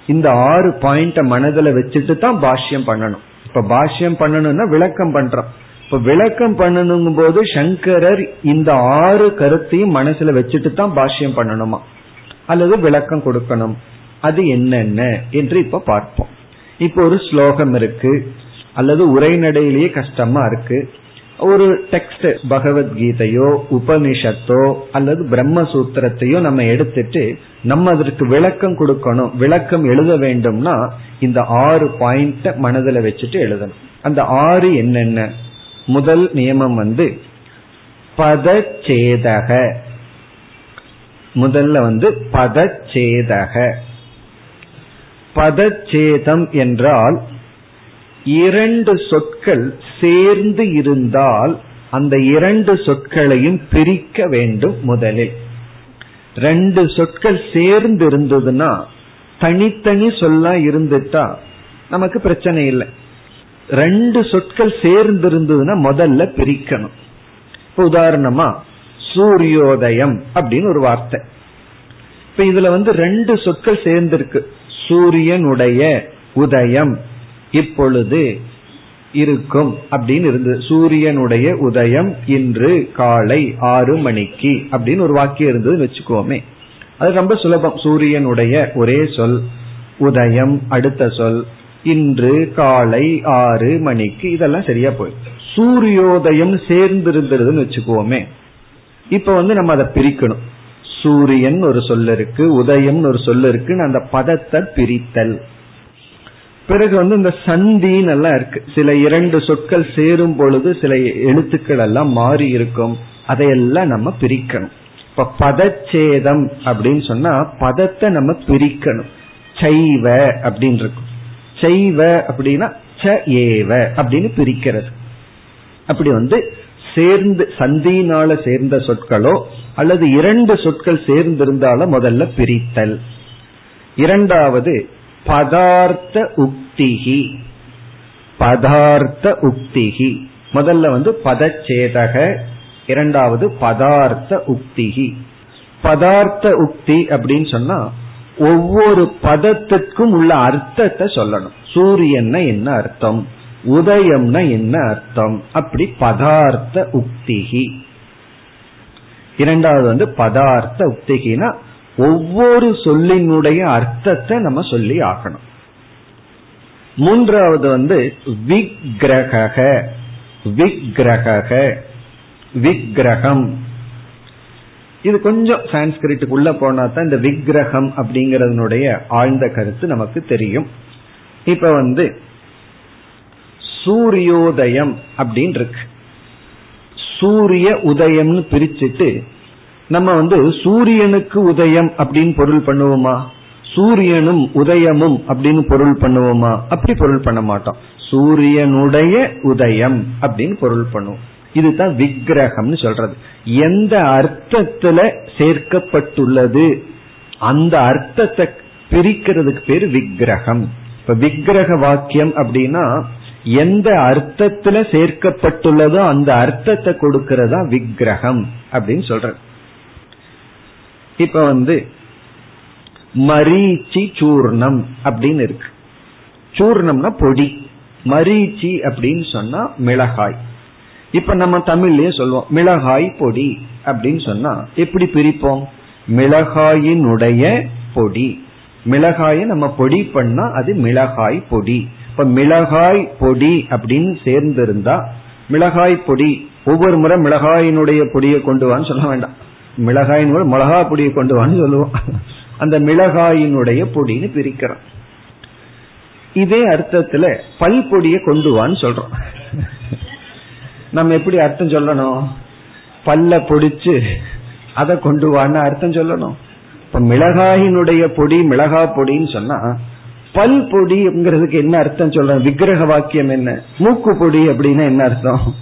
இந்த ஆறு பாயிண்ட மனதில் வச்சுட்டு தான் பாஷ்யம் பண்ணணும். இப்ப பாஷ்யம் பண்ணணும்னா விளக்கம் பண்றோம். இப்ப விளக்கம் பண்ணணுங்கும் போது சங்கரர் இந்த ஆறு கருத்தையும் மனசுல வச்சுட்டு தான் பாஷ்யம் பண்ணணுமா? அல்லது விளக்கம் கொடுக்கணும்? அது என்னென்ன? என்று இப்ப பார்ப்போம். இப்போ ஒரு ஸ்லோகம் இருக்கு. அல்லது உரைநடையிலேயே கஷ்டமா இருக்கு. ஒரு டெக்ஸ்ட் பகவத்கீதையோ உபனிஷத்தோ அல்லது பிரம்மசூத்திரத்தையோ நம்ம எடுத்துட்டு நம்ம அதற்கு விளக்கம் கொடுக்கணும். விளக்கம் எழுத வேண்டும்னா இந்த ஆறு பாயிண்ட மனதில் வச்சுட்டு எழுதணும். அந்த ஆறு என்னென்ன? முதல் நியமம் வந்து பதச்சேதக. முதல்ல வந்து பதச்சேதக. பதச்சேதம் என்றால் இரண்டு சொற்கள் சேர்ந்து இருந்தால் அந்த இரண்டு சொற்களையும் பிரிக்க வேண்டும் முதலில். ரெண்டு சொற்கள் சேர்ந்து இருந்ததுன்னா தனித்தனி சொல்லா இருந்துட்டா நமக்கு பிரச்சனை இல்லை. ரெண்டு சொற்கள் சேர்ந்து இருந்ததுன்னா முதல்ல பிரிக்கணும். இப்ப உதாரணமா சூரியோதயம் அப்படின்னு ஒரு வார்த்தை. இப்ப இதுல வந்து ரெண்டு சொற்கள் சேர்ந்திருக்கு. சூரியனுடைய உதயம் இப்பொழுது இருக்கும் அப்படின்னு இருந்தது. சூரியனுடைய உதயம் இன்று காலை ஆறு மணிக்கு அப்படின்னு ஒரு வாக்கியம் இருந்தது வச்சுக்கோமே. அது ரொம்ப சுலபம். சூரியனுடைய ஒரே சொல் உதயம் அடுத்த சொல் இன்று காலை ஆறு மணிக்கு இதெல்லாம் சரியா போயிடும் சூரியோதயம் சேர்ந்து இருந்ததுன்னு வச்சுக்கோமே. இப்ப வந்து நம்ம அதை பிரிக்கணும். சூரியன் ஒரு சொல் இருக்கு உதயம் ஒரு சொல் இருக்குன்னு அந்த பதத்தை பிரித்தல். பிறகு வந்து இந்த சந்தின்னு எல்லாம் இருக்கு. சில இரண்டு சொற்கள் சேரும் பொழுது சில எழுத்துக்கள் எல்லாம் மாறி இருக்கும். அதையெல்லாம் நம்ம பிரிக்கணும். இப்ப பதச்சேதம் அப்படின்னு சொன்னா பதத்தை நம்ம பிரிக்கணும். சைவ அப்படின்னு இருக்கும். செய்வ அப்படின்னா ச ஏவ அப்படின்னு பிரிக்கிறது. அப்படி வந்து சேர்ந்து சந்தியினால சேர்ந்த சொற்களோ அல்லது இரண்டு சொற்கள் சேர்ந்திருந்தாலும் முதல்ல பிரித்தல். இரண்டாவது பதார்த்த உக்திகி பதார்த்த உக்திகி முதல்ல வந்து பதச்சேதக இரண்டாவது பதார்த்த உக்திகி பதார்த்த உக்தி அப்படின்னு சொன்னா ஒவ்வொரு பதத்துக்கும் உள்ள அர்த்தத்தை சொல்லணும். சூரியன்னா என்ன அர்த்தம்? உதயம்னா என்ன அர்த்தம்? அப்படி பதார்த்த உக்திகி. இரண்டாவது வந்து பதார்த்த உக்திகினா ஒவ்வொரு சொல்லினுடைய அர்த்தத்தை நம்ம சொல்லி ஆகணும். மூன்றாவது வந்து விக்கிரக விக்கிரக விக்கிரகம். இது கொஞ்சம் சான்ஸ்கிரிட்டுக்கு உள்ள போனா தான் இந்த விக்கிரகம் அப்படிங்கறதனுடைய ஆழ்ந்த கருத்து நமக்கு தெரியும். இப்ப வந்து சூரியோதயம் அப்படின்னு இருக்கு சூரிய உதயம்னு பிரிச்சுட்டு நம்ம வந்து சூரியனுக்கு உதயம் அப்படின்னு பொருள் பண்ணுவோமா? சூரியனும் உதயமும் அப்படின்னு பொருள் பண்ணுவோமா? அப்படி பொருள் பண்ண மாட்டோம். சூரியனுடைய உதயம் அப்படின்னு பொருள் பண்ணுவோம். இதுதான் விக்கிரகம்னு சொல்றது. எந்த அர்த்தத்துல சேர்க்கப்பட்டுள்ளது? அந்த அர்த்தத்தை பிரிக்கிறதுக்கு பேரு விக்கிரகம். இப்ப விக்கிரக வாக்கியம் அப்படின்னா எந்த அர்த்தத்துல சேர்க்கப்பட்டுள்ளதோ அந்த அர்த்தத்தை கொடுக்கறதா விக்கிரகம் அப்படின்னு சொல்ற இப்ப வந்து மரீச்சி சூர்ணம் அப்படின்னு இருக்கு. சூர்ணம்னா பொடி. மரீச்சி அப்படின்னு சொன்னா மிளகாய். இப்ப நம்ம தமிழ்லயே சொல்லுவோம் மிளகாய் பொடி அப்படின்னு சொன்னா எப்படி பிரிப்போம்? மிளகாயினுடைய பொடி. மிளகாயை நம்ம பொடி பண்ணா அது மிளகாய் பொடி. இப்ப மிளகாய் பொடி அப்படின்னு சேர்ந்திருந்தா மிளகாய் பொடி ஒவ்வொரு முறை மிளகாயினுடைய பொடியை கொண்டு வான்னு சொல்ல வேண்டாம். மிளகாயின் மிளகா பொடியை கொண்டு வான்னு சொல்லுவோம். அந்த மிளகாயினுடைய பொடின்னு பிரிக்கிறோம். இதே அர்த்தத்துல பல் பொடியை கொண்டு வான்னு சொல்றோம். நம்ம எப்படி அர்த்தம் சொல்லணும்? பல்ல பொடிச்சு அதை கொண்டு வான்னு அர்த்தம் சொல்லணும். இப்ப மிளகாயினுடைய பொடி மிளகா பொடின்னு சொன்னா பல் பொடிங்கிறதுக்கு என்ன அர்த்தம் சொல்றோம் விக்கிரக வாக்கியம் என்ன? மூக்கு பொடி அப்படின்னா என்ன அர்த்தம்?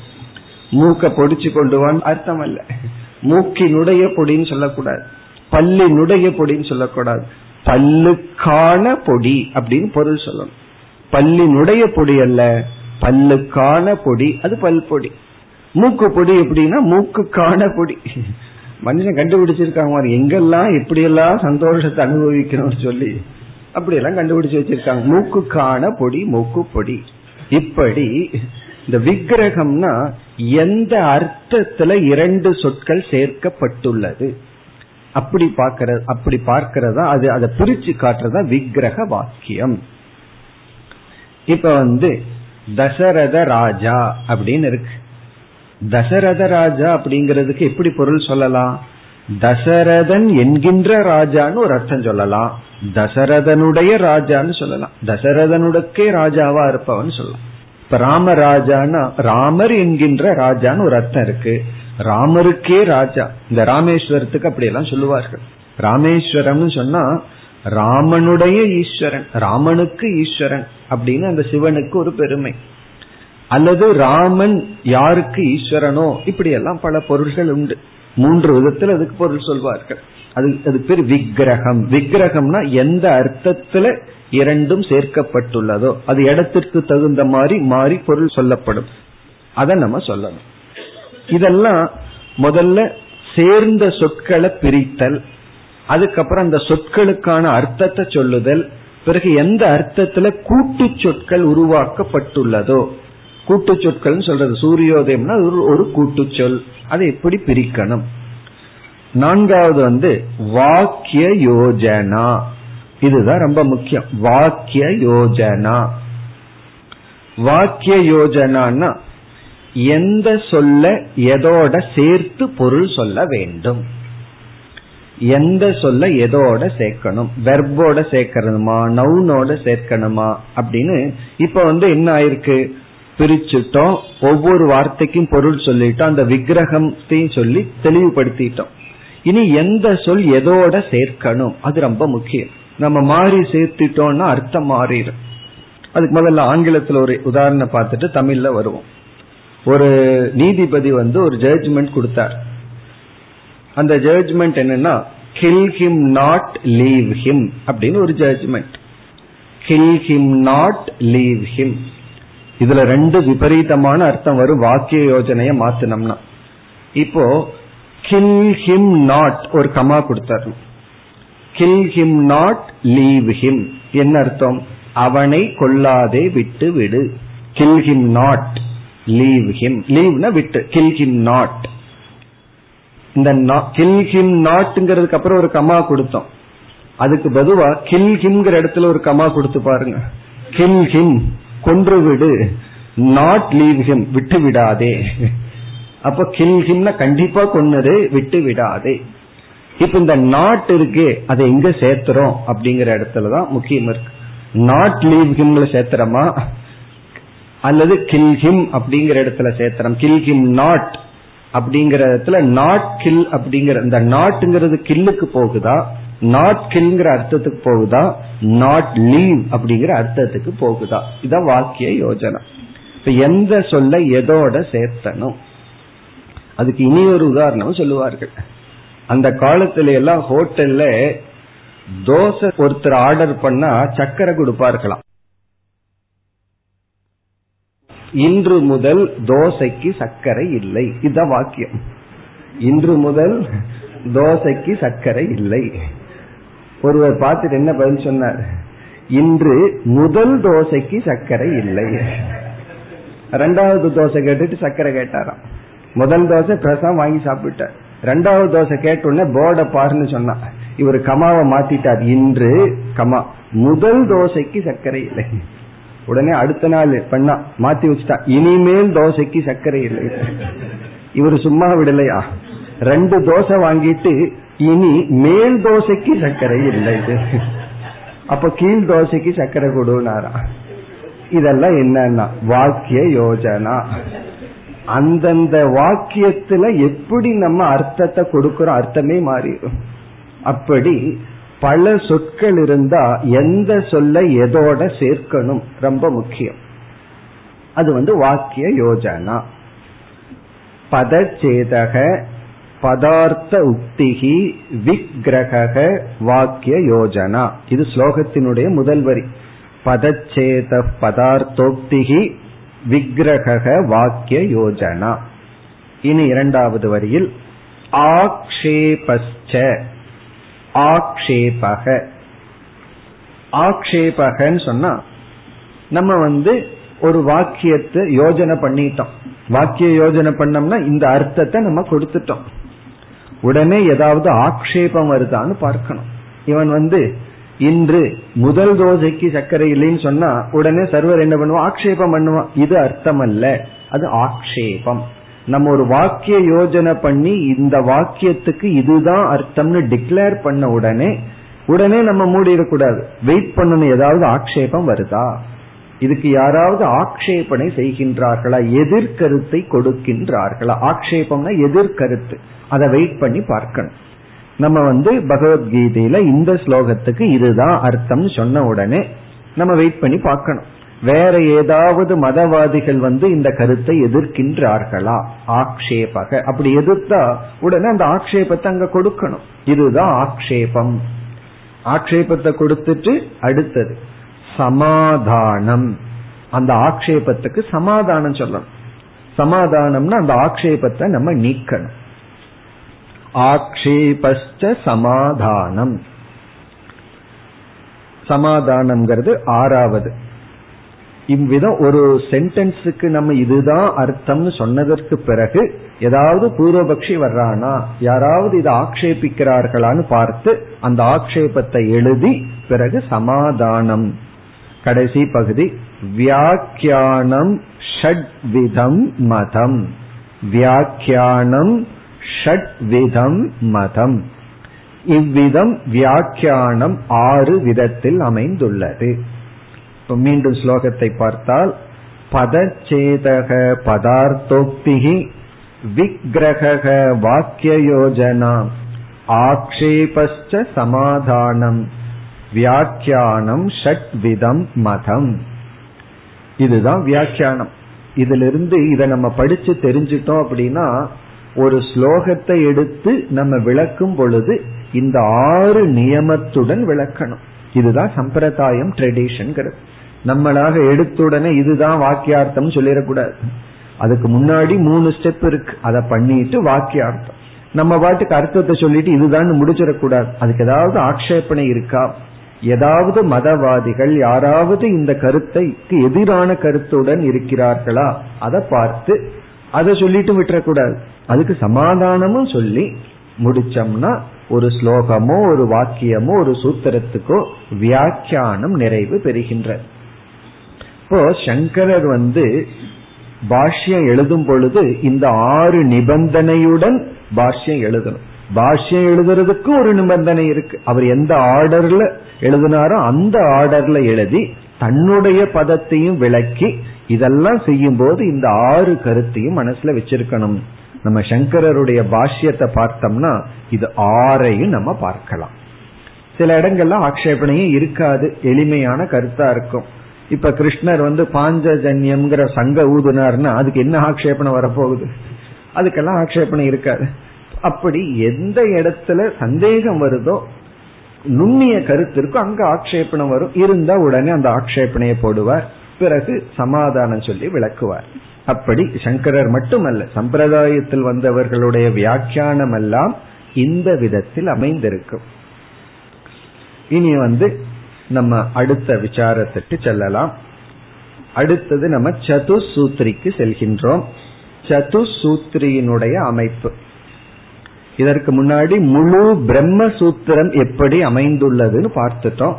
மூக்க பொடிச்சு கொண்டு வான்னு அர்த்தம் அல்ல மூக்கினுடைய பொடின்னு சொல்லக்கூடாது. பல்லினுடைய பொடின்னு சொல்லக்கூடாது. பல்லுக்கான பொடி அப்படின்னு பொருள் சொல்லணும். பல்லினுடைய பொடி அல்ல பல்லுக்கான பொடி அது பல் பொடி மூக்கு பொடி எப்படின்னா மூக்குக்கான பொடி. மனுஷன் கண்டுபிடிச்சிருக்காங்க எங்கெல்லாம் எப்படியெல்லாம் சந்தோஷத்தை அனுபவிக்கணும்னு சொல்லி. அப்படி எல்லாம் கண்டுபிடிச்சு வச்சிருக்காங்க. மூக்குக்கான பொடி மூக்கு பொடி இப்படி இந்த விக்கிரகம்னா எந்த அர்த்தத்துல இரண்டு சொற்கள் சேர்க்கப்பட்டுள்ளது? அப்படி பார்க்கறது அப்படி பார்க்கறதா அது அதை பிரிச்சு காட்டுறதா விக்கிரக வாக்கியம். இப்ப வந்து தசரத ராஜா அப்படின்னு இருக்கு. தசரத ராஜா அப்படிங்கிறதுக்கு எப்படி பொருள் சொல்லலாம்? தசரதன் என்கின்ற ராஜான்னு ஒரு அர்த்தம் சொல்லலாம். தசரதனுடைய ராஜான்னு சொல்லலாம். தசரதனுடக்கே ராஜாவா இருப்பவன் சொல்லலாம். இப்ப ராமராஜான்னா ராமர் என்கின்ற ராஜான்னு ஒரு அர்த்தம் இருக்கு. ராமருக்கே ராஜா. இந்த ராமேஸ்வரத்துக்கு அப்படியெல்லாம் சொல்லுவார்கள். ராமேஸ்வரம்னு சொன்னா ராமனுடைய ஈஸ்வரன் ராமனுக்கு ஈஸ்வரன் அப்படின்னு அந்த சிவனுக்கு ஒரு பெருமை. அல்லது ராமன் யாருக்கு ஈஸ்வரனோ இப்படி எல்லாம் பல பொருள்கள் உண்டு. மூன்று விதத்தில் அதுக்கு பொருள் சொல்வார்கள். அது அது பேர் விக்கிரகம். விக்கிரகம்னா எந்த அர்த்தத்துல இரண்டும் சேர்க்கப்பட்டுள்ளதோ அது இடத்திற்கு தகுந்த மாதிரி மாறி பொருள் சொல்லப்படும். அதை நம்ம சொல்லணும். இதெல்லாம் முதல்ல சேர்ந்த சொற்களை பிரித்தல் அதுக்கப்புறம் அந்த சொற்களுக்கான அர்த்தத்தை சொல்லுதல் பிறகு எந்த அர்த்தத்துல கூட்டு சொற்கள் உருவாக்கப்பட்டுள்ளதோ கூட்டு சொற்கள் சொல்றது. சூரியோதயம்னா ஒரு கூட்டு சொல் அதை எப்படி பிரிக்கணும்? நான்காவது வந்து வாக்கிய யோஜனா. இதுதான் ரொம்ப முக்கியம். வாக்கிய யோஜனா. வாக்கிய யோஜனான்னா எந்த சொல்ல எதோட சேர்த்து பொருள் சொல்ல வேண்டும். எந்த சொல்ல எதோட சேர்க்கணும்? வெர்போட சேர்க்கணுமா? நவுனோட சேர்க்கணுமா? அப்படின்னு இப்ப வந்து என்ன ஆயிருக்கு? பிரிச்சுட்டோம். ஒவ்வொரு வார்த்தைக்கும் பொருள் சொல்லிட்டோம். அந்த விக்கிரகத்தையும் சொல்லி தெளிவுபடுத்திட்டோம். இனி எந்த சொல் எதோட சேர்க்கணும்? அது ரொம்ப முக்கியம். நம்ம மாறி சேர்த்துட்டோம்னா அர்த்தம் மாறிடும். அதுக்கு முதல்ல ஆங்கிலத்தில் ஒரு உதாரணம் பார்த்துட்டு தமிழ்ல வருவோம். ஒரு நீதிபதி வந்து ஒரு ஜட்ஜ்மெண்ட் கொடுத்தார். அந்த ஜட்ஜ்மெண்ட் என்னன்னா kill him not leave him அப்படின்னு ஒரு judgement kill him not leave him இதுல ரெண்டு விபரீதமான அர்த்தம் வரும் வாக்கிய யோஜனைய மாத்தினம்னா. இப்போ கில் ஹிம் நாட் ஒரு கமா கொடுத்தாரு. Kill him not leave him என்ன அர்த்தம்? அவனை கொல்லாதே விட்டு விடு. Kill him not leave him லீவ்னா விட்டு கில் ஹிம் நாட் இந்த கில் ஹிம் நாட்ங்கிறதுக்கு அப்புறம் ஒரு கமா கொடுத்தோம். அதுக்கு பதுவா கில் ஹிம்ங்கிற இடத்துல ஒரு கமா கொடுத்து பாருங்க. கில் ஹிம் கொன்று விடு நாட் லீவ் ஹிம் விட்டு விடாதே அப்ப கில் ஹிம்னா கண்டிப்பா கொன்னது விட்டு விடாதே இப்ப இந்த நாட் இருக்கு அதை எங்க சேர்த்துறோம் அப்படிங்கிற இடத்துலதான் முக்கியம் இருக்கு. நாட் லீவ் ஹிம்ல சேர்த்துறோமா? அல்லது கில் ஹிம் அப்படிங்கிற இடத்துல சேர்த்துறோம். கில் ஹிம் நாட் அப்படிங்கிற இடத்துல நாட் கில் அப்படிங்கிற இந்த நாட்டுங்கிறது கில்லுக்கு போகுதா? நாட் கில்ங்கிற அர்த்தத்துக்கு போகுதா? நாட் லீவ் அப்படிங்கிற அர்த்தத்துக்கு போகுதா? இதான் வாக்கிய யோஜனை. இப்ப எந்த சொல்ல எதோட சேர்த்தனும் அதுக்கு இனி ஒரு உதாரணம் சொல்லுவார்கள். அந்த காலத்துல எல்லாம் ஹோட்டல்ல தோசை ஒருத்தர் ஆர்டர் பண்ணா சக்கரை கொடுப்பார்களாம். இன்று முதல் தோசைக்கு சர்க்கரை இல்லை. இதுதான் வாக்கியம். இன்று முதல் தோசைக்கு சர்க்கரை இல்லை. ஒருவர் பார்த்துட்டு என்ன பதில் சொன்னார்? இன்று முதல் தோசைக்கு சர்க்கரை இல்லை. ரெண்டாவது தோசை கேட்டுட்டு சர்க்கரை கேட்டாராம். முதல் தோசை பிரசம் வாங்கி சாப்பிட்டார். ரெண்டாவது தோசை கேட்டோடனே போர்டை பாருன்னு சொன்னா இவர் கமாவை மாத்திட்டார். இன்று கமா முதல் தோசைக்கு சர்க்கரை இல்லை. உடனே அடுத்த நாள் பண்ணா மாத்தி வச்சுட்டா இனிமேல் தோசைக்கு சர்க்கரை இல்லை. இவர் சும்மா விடலையா? ரெண்டு தோசை வாங்கிட்டு இனி மேல் தோசைக்கு சர்க்கரை இல்லை. அப்ப கீழ் தோசைக்கு சர்க்கரை கொடுனாரா? இதெல்லாம் என்னன்னா வாக்கிய யோஜனா. அந்தந்த வாக்கியத்துல எப்படி நம்ம அர்த்தத்தை கொடுக்கிறோம் அர்த்தமே மாறிடும் அப்படி பல சொற்கள் இருந்தா எந்த சொல்ல எதோட சேர்க்கணும் ரொம்ப முக்கியம். அது வந்து வாக்கிய யோஜனா. பதச்சேதக பதார்த்த உக்திகி விக்கிரக வாக்கிய யோஜனா. இது ஸ்லோகத்தினுடைய முதல் வரி. பதச்சேத பதார்த்தோக்திகி விக்கிரக வாக்கிய யோஜனா. இனி இரண்டாவது வரியில் ஆக்ஷேபஸ்ச ஆக்ஷேபக. ஆக்ஷேபகன்னு சொன்னா நம்ம வந்து ஒரு வாக்கியத்தை யோஜனை பண்ணிட்டோம். வாக்கிய யோஜனை பண்ணோம்னா இந்த அர்த்தத்தை நம்ம கொடுத்துட்டோம். உடனே ஏதாவது ஆக்ஷேபம் வருதான்னு பார்க்கணும். இவன் வந்து இன்று முதல் தோசைக்கு சர்க்கரை இல்லைன்னு சொன்னா உடனே சர்வர் என்ன பண்ணுவான்? ஆக்ஷேபம் பண்ணுவான். இது அர்த்தம் அல்ல அது ஆக்ஷேபம். நம்ம ஒரு வாக்கிய யோஜனை பண்ணி இந்த வாக்கியத்துக்கு இதுதான் அர்த்தம்னு டிக்ளேர் பண்ண உடனே உடனே நம்ம மூடிடக்கூடாது. வெயிட் பண்ணணும். ஏதாவது ஆக்ஷேபம் வருதா? இதுக்கு யாராவது ஆக்ஷேபனை செய்கின்றார்களா? எதிர்கருத்தை கொடுக்கின்றார்களா? ஆக்ஷேபம்னா எதிர்கருத்து. அதை வெயிட் பண்ணி பார்க்கணும். நம்ம வந்து பகவத்கீதையில இந்த ஸ்லோகத்துக்கு இதுதான் அர்த்தம் சொன்ன உடனே நம்ம வெயிட் பண்ணி பார்க்கணும். வேற ஏதாவது மதவாதிகள் வந்து இந்த கருத்தை எதிர்க்கின்றார்களா? ஆக்ஷேபக. அப்படி எதிர்த்தா உடனே அந்த ஆக்ஷேபத்தை அங்க கொடுக்கணும். இதுதான் ஆக்ஷேபம். ஆக்ஷேபத்தை கொடுத்துட்டு அடுத்தது. சமாதானம். அந்த ஆக்ஷேபத்துக்கு சமாதானம் சொல்லணும். சமாதானம்னா அந்த ஆக்ஷேபத்தை நம்ம நீக்கணும். ஆக்ஷேபஸ்ட சமாதானம். சமாதானம்ங்கிறது ஆறாவது. இவ்விதம் ஒரு சென்டென்ஸுக்கு நம்ம இதுதான் அர்த்தம்னு சொன்னதற்கு பிறகு ஏதாவது பூர்வபக்ஷி வர்றானா யாராவது இதை ஆக்ஷேபிக்கிறார்களான்னு பார்த்து அந்த ஆக்ஷேபத்தை எழுதி பிறகு சமாதானம். கடைசி பகுதி வியாக்கியானம் ஷட்விதம் மதம். வியாக்கியானம் ஷட்விதம் மதம். இவ்விதம் வியாக்கியானம் ஆறு விதத்தில் அமைந்துள்ளது. மீண்டும் ஸ்லோகத்தை பார்த்தால் பதச்சேதக பதார்த்தோக்திகி விக்கிரக வாக்கிய யோஜனா ஆக்ஷேபஸ்ச சமாதானம். வியாக்கியானம் ஷட்விதம் மதம். இதுதான் வியாக்கியானம். இதிலிருந்து இதை நம்ம படிச்சு தெரிஞ்சிட்டோம் அப்படின்னா ஒரு ஸ்லோகத்தை எடுத்து நம்ம விளக்கும் பொழுது இந்த ஆறு நியமத்துடன் விளக்கணும். இதுதான் சம்பிரதாயம் ட்ரெடிஷன் நம்மளாக எடுத்துடனே இதுதான் வாக்கியார்த்தம் சொல்லிடக்கூடாது. அதுக்கு முன்னாடி மூணு ஸ்டெப் இருக்கு. அதை பண்ணிட்டு வாக்கியார்த்தம். நம்ம பாட்டுக்கு அர்த்தத்தை சொல்லிட்டு இதுதான் முடிச்சிடக்கூடாது. அதுக்கு ஏதாவது ஆக்ஷேபனை இருக்கா? ஏதாவது மதவாதிகள் யாராவது இந்த கருத்தைக்கு எதிரான கருத்துடன் இருக்கிறார்களா? அதை பார்த்து அதை சொல்லிட்டு விட்டுறக்கூடாது. அதுக்கு சமாதானமும் சொல்லி முடிச்சோம்னா ஒரு ஸ்லோகமோ ஒரு வாக்கியமோ ஒரு சூத்திரத்துக்கோ வியாக்கியானம் நிறைவு பெறுகின்ற. இப்போ சங்கரர் வந்து பாஷ்யம் எழுதும் பொழுது இந்த ஆறு நிபந்தனையுடன் பாஷ்யம் எழுதணும். பாஷ்யம் எழுதுறதுக்கு ஒரு நிபந்தனை இருக்கு. அவர் எந்த ஆர்டர்ல எழுதினாரோ அந்த ஆர்டர்ல எழுதி தன்னுடைய பதத்தையும் விளக்கி இதெல்லாம் செய்யும் போது இந்த ஆறு கருத்தையும் மனசுல வச்சிருக்கணும். நம்ம சங்கரருடைய பாஷ்யத்தை பார்த்தோம்னா இது ஆறையும் நம்ம பார்க்கலாம். சில இடங்கள்ல ஆக்ஷேபனையும் இருக்காது. எளிமையான கருத்தா இருக்கும். இப்ப கிருஷ்ணர் வந்து பாஞ்சஜன்யம்ங்கிற சங்க ஊதுனார்னா அதுக்கு என்ன ஆக்ஷேபனை வரப்போகுது? அதுக்கெல்லாம் ஆக்ஷேபனை இருக்காது. அப்படி எந்த இடத்துல சந்தேகம் வருதோ நுண்ணிய கருத்து இருக்கும் அங்க ஆக்ஷேபணம் வரும். இருந்தா உடனே அந்த ஆக்ஷேபனையை போடுவார். பிறகு சமாதானம் சொல்லி விளக்குவார். அப்படி சங்கரர் மட்டுமல்ல சம்பிரதாயத்தில் வந்தவர்களுடைய வியாக்கியானம் எல்லாம் இந்த விதத்தில் அமைந்திருக்கும். இனி வந்து நம்ம அடுத்த விசாரத்திற்கு செல்லலாம். அடுத்தது நம்ம சதுசூத்ரிக்கு செல்கின்றோம். சதுசூத்ரியினுடைய அமைப்பு. இதற்கு முன்னாடி முழு பிரம்மசூத்திரம் எப்படி அமைந்துள்ளதுன்னு பார்த்துட்டோம்.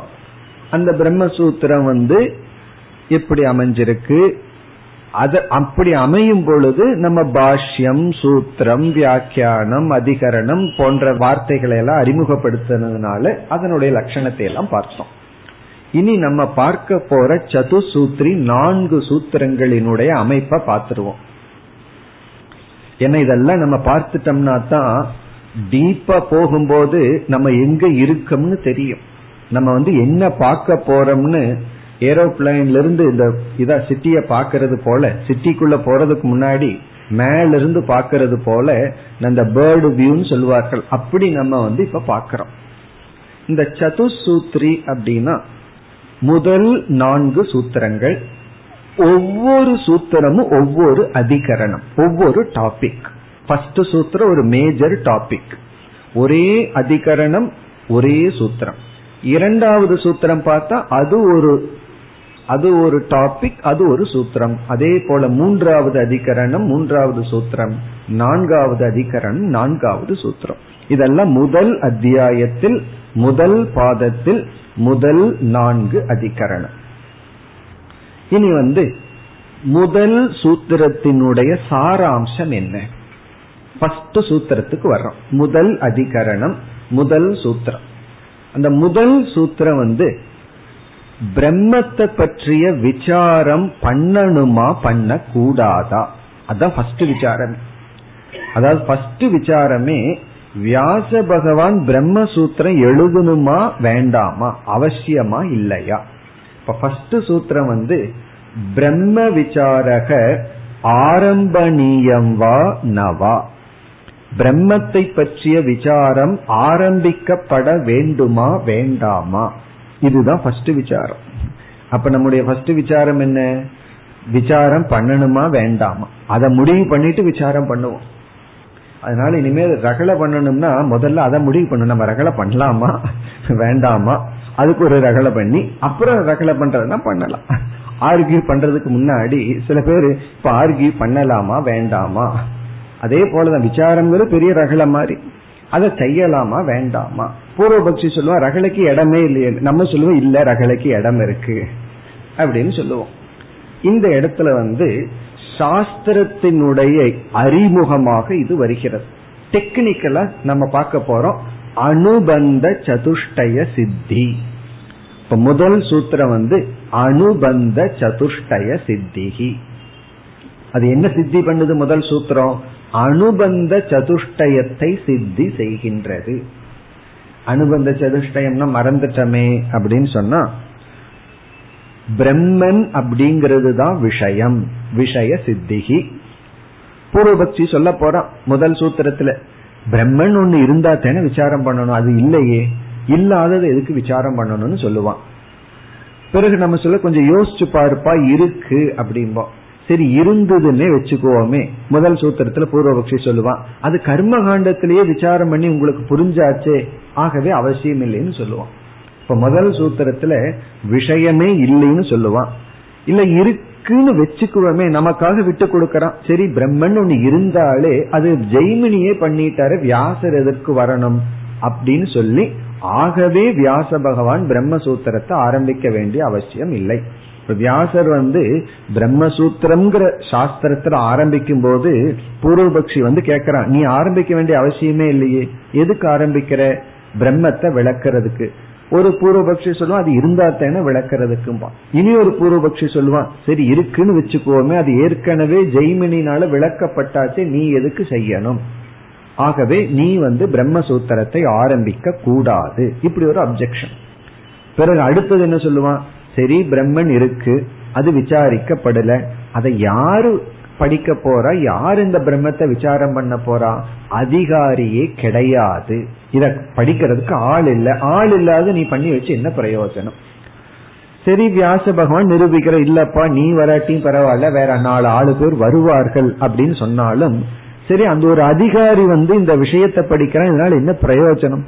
அந்த பிரம்மசூத்திரம் வந்து எப்படி அமைஞ்சிருக்கு? அது அப்படி அமையும் பொழுது நம்ம பாஷ்யம் சூத்திரம் வியாக்கியானம் அதிகரணம் போன்ற வார்த்தைகளை எல்லாம் அறிமுகப்படுத்தினதுனால அதனுடைய லட்சணத்தை எல்லாம் பார்த்தோம். இனி நம்ம பார்க்க போற சதுசூத்ரி நான்கு சூத்திரங்களினுடைய அமைப்பை பார்த்துருவோம். ஏன்னா இதெல்லாம் நம்ம பார்த்துட்டோம்னா தான் டீப்பா போகும்போது நம்ம எங்க இருக்கோம்னு தெரியும். நம்ம வந்து என்ன பார்க்க போறோம்னு ஏரோப்ளைன்ல இருந்து இந்த இதா சிட்டிய பாக்கிறது போல சிட்டிக்குள்ள போறதுக்கு முன்னாடி மேல இருந்து பாக்கிறது போல அந்த பேர்டு வியூன்னு சொல்லுவார்கள். அப்படி நம்ம வந்து இப்ப பாக்கிறோம் இந்த சதுசூத்ரி அப்படின்னா முதல் நான்கு சூத்திரங்கள். ஒவ்வொரு சூத்திரமும் ஒவ்வொரு அதிகரணம் ஒவ்வொரு டாபிக் ஃபர்ஸ்ட் சூத்திரம் ஒரு மேஜர் டாபிக் ஒரே அதிகரணம் ஒரே சூத்திரம். இரண்டாவது சூத்திரம் பார்த்தா அது ஒரு அது ஒரு டாபிக் அது ஒரு சூத்திரம். அதே போல மூன்றாவது அதிகரணம் மூன்றாவது சூத்திரம் நான்காவது அதிகரணம் நான்காவது சூத்திரம். இதெல்லாம் முதல் அத்தியாயத்தில் முதல் பாதத்தில் முதல் நான்கு அதிகரணம். இனி வந்து முதல் சூத்திரத்தினுடைய சாராம்சம் என்ன? ஃபர்ஸ்ட் சூத்திரத்துக்கு வர்றோம். முதல் அதிகரணம் முதல் சூத்திரம். அந்த முதல் சூத்திரம் வந்து பிரம்மத்தை பற்றிய விசாரம் பண்ணணுமா பண்ண கூடாதா அதான் ஃபர்ஸ்ட் விசாரம். அதாவது ஃபர்ஸ்ட் விசாரமே வியாச பகவான் பிரம்மசூத்திரம் எழுதணுமா வேண்டாமா? அவசியமா இல்லையா? இப்ப ஃபர்ஸ்ட் சூத்திரம் வந்து பிரம்ம விசாரக ஆரம்பணீயம் வா நவா. பிரம்மத்தை பற்றிய விசாரம் ஆரம்பிக்கப்பட வேண்டுமா வேண்டாமா? இதுதான் ஃபர்ஸ்ட் விசாரம். அப்ப நம்முடைய ஃபர்ஸ்ட் விசாரம் என்ன? விசாரம் பண்ணணுமா வேண்டாமா? அதை முடிவு பண்ணிட்டு விசாரம் பண்ணுவோம். அதனால இனிமேல் ரகலை பண்ணணும்னா முதல்ல அதை முடிவு பண்ணணும். நம்ம ரகலை பண்ணலாமா வேண்டாமா? அதுக்கு ஒரு ரகலை பண்ணி அப்புறம் ரகலை பண்றதுனா பண்ணலாம். ஆர்கியூ பண்றதுக்கு முன்னாடி சில பேர் இப்ப ஆர்கியூ பண்ணலாமா வேண்டாமா? அதே போலதான் விசாரங்கிறது பெரிய ரகல மாதிரி. அதை செய்யலாமா வேண்டாமா? பூர்வபக்ஷி சொல்லுவான் ரகலைக்கு இடமே இல்லையே. நம்ம சொல்லுவோம் இல்ல ரகலைக்கு இடம் இருக்கு. அப்படின்னு சொல்லுவோம். இந்த இடத்துல வந்து சாஸ்திரத்தினுடைய அறிமுகமாக இது வருகிறது. டெக்னிக்கலா நம்ம பார்க்க போறோம். அனுபந்த சதுஷ்டய சித்தி. இப்ப முதல் சூத்திரம் வந்து அனுபந்த சதுஷ்டய சித்திகி. அது என்ன சித்தி பண்ணுது முதல் சூத்திரம்? அனுபந்த சதுஷ்டயத்தை சித்தி செய்கின்றது. அனுபந்த சதுஷ்டயம்னா மறந்துட்டமே அப்படின்னு சொன்னா பிரம்மன் அப்படிங்கிறது தான் விஷயம் விஷய சித்திகி. பூர்வபக்ஷி சொல்ல போறான் முதல் சூத்திரத்துல பிரம்மன் ஒண்ணு இருந்தா தானே விசாரம் பண்ணணும் அது இல்லையே இல்லாதது எதுக்கு விசாரம் பண்ணணும்னு சொல்லுவான். பிறகு நம்ம சொல்ல கொஞ்சம் யோசிச்சு பார்ப்பா இருக்கு அப்படிம்போம் சரி இருந்ததுன்னே வச்சுக்கோமே. முதல் சூத்திரத்துல பூர்வபக்ஷி சொல்லுவான். அது கர்ம காண்டத்திலேயே விசாரம் பண்ணி உங்களுக்கு புரிஞ்சாச்சே. ஆகவே அவசியம் இல்லைன்னு சொல்லுவான். இப்ப முதல் சூத்திரத்துல விஷயமே இல்லைன்னு சொல்லுவான். இல்ல இருக்குன்னு வச்சுக்குவோமே நமக்காக விட்டு கொடுக்கறான். சரி பிரம்மன் ஒண்ணு இருந்தாலே அது ஜெய்மினியே பண்ணிட்டாரு வியாசர் எதற்கு வரணும் அப்படின்னு சொல்லி ஆகவே வியாச பகவான் பிரம்மசூத்திரத்தை ஆரம்பிக்க வேண்டிய அவசியம் இல்லை. வியாசர் வந்து பிரம்மசூத்திரம்ங்கிற சாஸ்திரத்துல ஆரம்பிக்கும் போது பூர்வபக்ஷி வந்து கேட்கிறான் நீ ஆரம்பிக்க வேண்டிய அவசியமே இல்லையே எதுக்கு ஆரம்பிக்கிற? பிரம்மத்தை விளக்குறதுக்கு. ஒரு பூர்வபக்ஷி சொல்லுவான் அது இருந்தா தானே விளக்குறதுக்கும்பா. இனி ஒரு பூர்வபக்ஷி சொல்லுவான் சரி இருக்குன்னு வச்சுக்கோமே அது ஏற்கனவே ஜெய்மினினால விளக்கப்பட்டாச்சு நீ எதுக்கு செய்யணும்? ஆகவே நீ வந்து பிரம்மசூத்திரத்தை ஆரம்பிக்க கூடாது இப்படி ஒரு அப்செக்ஷன் பிறகு அடுத்தது என்ன சொல்லுவான்? சரி பிரம்மன் இருக்கு அது விசாரிக்கப்படல. அதை யாரு படிக்க போறா? யார் இந்த பிரம்மத்தை விசாரம் பண்ண போறா? அதிகாரியே கிடையாது. இத படிக்கிறதுக்கு ஆள் இல்ல. ஆள் இல்லாத நீ பண்ணி வச்சு என்ன பிரயோஜனம்? சரி வியாச பகவான் நிரூபிக்கிற இல்லப்பா நீ வராட்டியும் பரவாயில்ல வேற நாலு ஆளு பேர் வருவார்கள் அப்படின்னு சொன்னாலும் சரி அந்த ஒரு அதிகாரி வந்து இந்த விஷயத்தை படிக்கிறான் இதனால என்ன பிரயோஜனம்?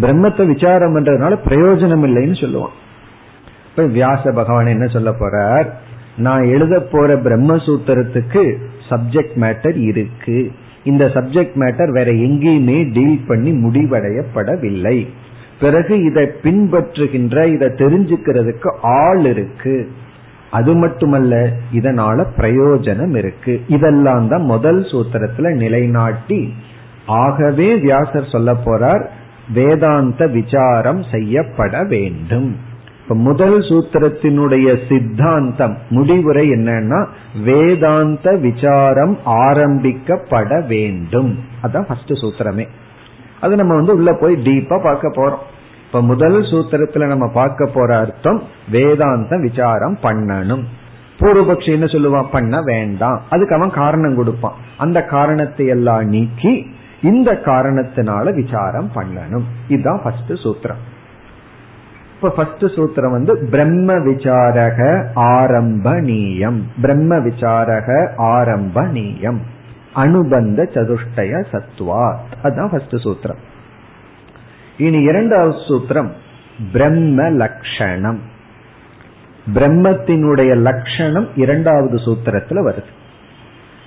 பிரம்மத்தை விசாரம் பண்றதுனால பிரயோஜனம் இல்லைன்னு சொல்லுவான். இப்ப வியாச பகவான் என்ன சொல்ல போறார்? நான் எழுத போற பிரம்மசூத்திரத்துக்கு சப்ஜெக்ட் மேட்டர் இருக்கு. இந்த சப்ஜெக்ட் மேட்டர் வேற எங்கேயுமே டீல் பண்ணி முடிவடையப்படவில்லை. பிறகு இதை பின்பற்றுகின்ற இதை தெரிஞ்சுக்கிறதுக்கு ஆள் இருக்கு. அது மட்டுமல்ல இதனால பிரயோஜனம் இருக்கு. இதெல்லாம் தான் முதல் சூத்திரத்துல நிலைநாட்டி ஆகவே வியாசர் சொல்ல போறார் வேதாந்த விசாரம் செய்யப்பட வேண்டும். இப்ப முதல் சூத்திரத்தினுடைய சித்தாந்தம் முடிவுரை என்னன்னா வேதாந்த விசாரம் ஆரம்பிக்கப்பட வேண்டும். அதான் ஃபர்ஸ்ட் சூத்திரமே. அது நம்ம வந்து உள்ள போய் டீப்பா பார்க்க போறோம். இப்ப முதல் சூத்திரத்துல நம்ம பார்க்க போற அர்த்தம் வேதாந்த விசாரம் பண்ணணும். பூர்வபக்ஷி என்ன சொல்லுவான் பண்ண வேண்டாம். அதுக்கு அவன் காரணம் கொடுப்பான். அந்த காரணத்தை எல்லாம் நீக்கி இந்த காரணத்தினால விசாரம் பண்ணணும். இதுதான் ஃபர்ஸ்ட் சூத்திரம். இப்ப ஃபர்ஸ்ட் சூத்திரம் வந்து பிரம்ம விசாரக ஆரம்பணீயம் பிரம்ம விசாரக ஆரம்பணீயம் அனுபந்த சதுஷ்டய சத்வாத். அதுதான் ஃபர்ஸ்ட் சூத்திரம். இனி இரண்டாவது சூத்திரம் பிரம்ம லட்சணம் பிரம்மத்தினுடைய லட்சணம் இரண்டாவது சூத்திரத்துல வருது.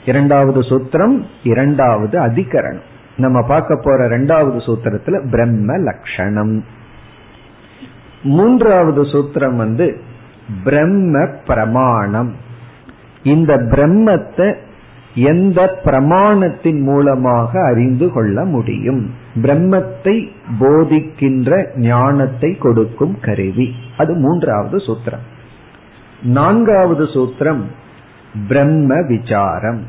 இரண்டாவது சூத்திரம் இரண்டாவது அதிகரணம். நம்ம பார்க்க போற இரண்டாவது சூத்திரத்துல பிரம்ம லட்சணம் மூன்றாவது சூத்திரம் வந்து பிரம்ம பிரமாணம். இந்த பிரம்மத்தை எந்த பிரமாணத்தின் மூலமாக அறிந்து கொள்ள முடியும்? பிரம்மத்தை போதிக்கின்ற ஞானத்தை கொடுக்கும் கருவி. அது மூன்றாவது சூத்திரம். நான்காவது சூத்திரம் பிரம்ம விசாரம்.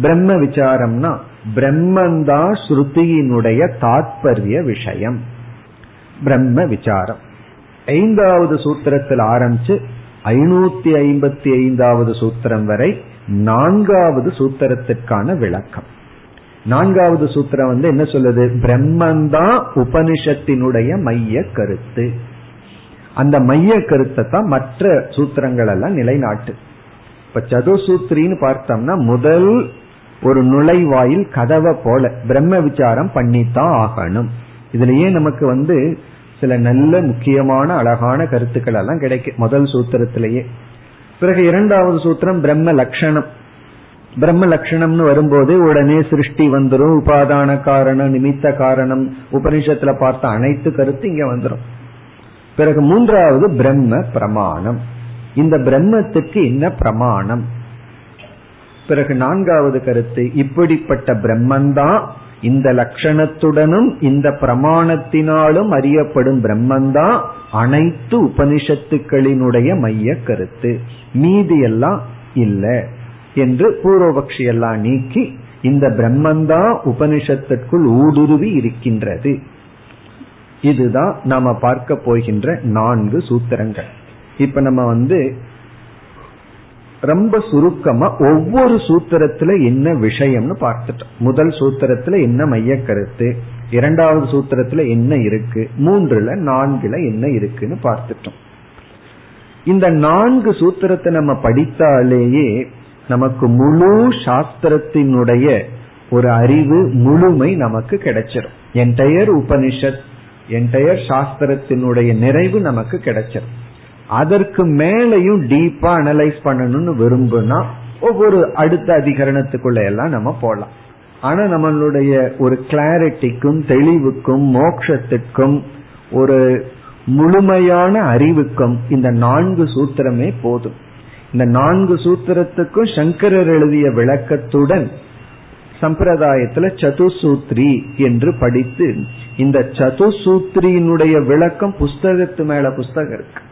பிரம்ம விசாரம்னா பிரம்மந்தா ஸ்ருதியினுடைய தாற்பய விஷயம். பிரம்ம விசாரம். ஐந்தாவது சூத்திரத்தில் ஆரம்பிச்சு ஐநூத்தி ஐம்பத்தி ஐந்தாவது சூத்திரம் வரை நான்காவது சூத்திரத்திற்கான விளக்கம். நான்காவது சூத்திரம் வந்து என்ன சொல்லுது? பிரம்மந்தான் உபனிஷத்தினுடைய மைய கருத்து. அந்த மைய கருத்தை தான் மற்ற சூத்திரங்கள் எல்லாம் நிலைநாட்டு. இப்ப சதுசூத்ரின்னு பார்த்தோம்னா முதல் ஒரு நுழைவாயில் கதவை போல பிரம்ம விசாரம் பண்ணித்தான் ஆகணும். இதுலயே நமக்கு வந்து சில நல்ல முக்கியமான அழகான கருத்துக்கள் எல்லாம் கிடைக்கும் முதல் சூத்திரத்திலேயே. பிறகு இரண்டாவது சூத்திரம் பிரம்ம லட்சணம் பிரம்ம லட்சணம்னு வரும்போது உடனே சிருஷ்டி வந்துடும் உபாதான காரணம் நிமித்த காரணம் உபனிஷத்துல பார்த்த அனைத்து கருத்து இங்க வந்துடும் பிறகு மூன்றாவது பிரம்ம பிரமாணம். இந்த பிரம்மத்துக்கு என்ன பிரமாணம்? பிறகு நான்காவது கருத்து இப்படிப்பட்ட பிரம்மந்தான் இந்த லட்சணத்துடனும் இந்த பிரமாணத்தினாலும் அறியப்படும் பிரம்மந்தான் அனைத்து உபனிஷத்துக்களினுடைய மைய கருத்து. மீதி எல்லாம் இல்ல என்று பூர்வபக்ஷி எல்லாம் நீக்கி இந்த பிரம்மந்தான் உபனிஷத்திற்குள் ஊடுருவி இருக்கின்றது. இதுதான் நாம பார்க்க போகின்ற நான்கு சூத்திரங்கள். இப்ப நம்ம வந்து ரொம்ப சுருக்கமா ஒவ்வொரு சூத்திரத்துல என்ன விஷயம்னு பார்த்துட்டோம். முதல் சூத்திரத்துல என்ன மைய கருத்து இரண்டாவது சூத்திரத்துல என்ன இருக்கு மூன்றுல நான்குல என்ன இருக்குன்னு பார்த்துட்டோம். இந்த நான்கு சூத்திரத்தை நம்ம படித்தாலேயே நமக்கு முழு சாஸ்திரத்தினுடைய ஒரு அறிவு முழுமை நமக்கு கிடைச்சிடும் என்டையர் உபனிஷத் என்டையர் சாஸ்திரத்தினுடைய நிறைவு நமக்கு கிடைச்சிடும் அதற்கு மேலையும் டீப்பா அனலைஸ் பண்ணணும்னு விரும்புனா ஒவ்வொரு அடுத்த அதிகரணத்துக்குள்ள எல்லாம் நம்ம போலாம். ஆனா நம்மளுடைய ஒரு கிளாரிட்டிக்கும் தெளிவுக்கும் மோக்ஷத்துக்கும் ஒரு முழுமையான அறிவுக்கும் இந்த நான்கு சூத்திரமே போதும். இந்த நான்கு சூத்திரத்துக்கும் சங்கரர் எழுதிய விளக்கத்துடன் சம்பிரதாயத்துல சதுசூத்ரி என்று படித்து இந்த சதுசூத்ரியினுடைய விளக்கம் புஸ்தகத்து மேல புஸ்தகம் இருக்கு.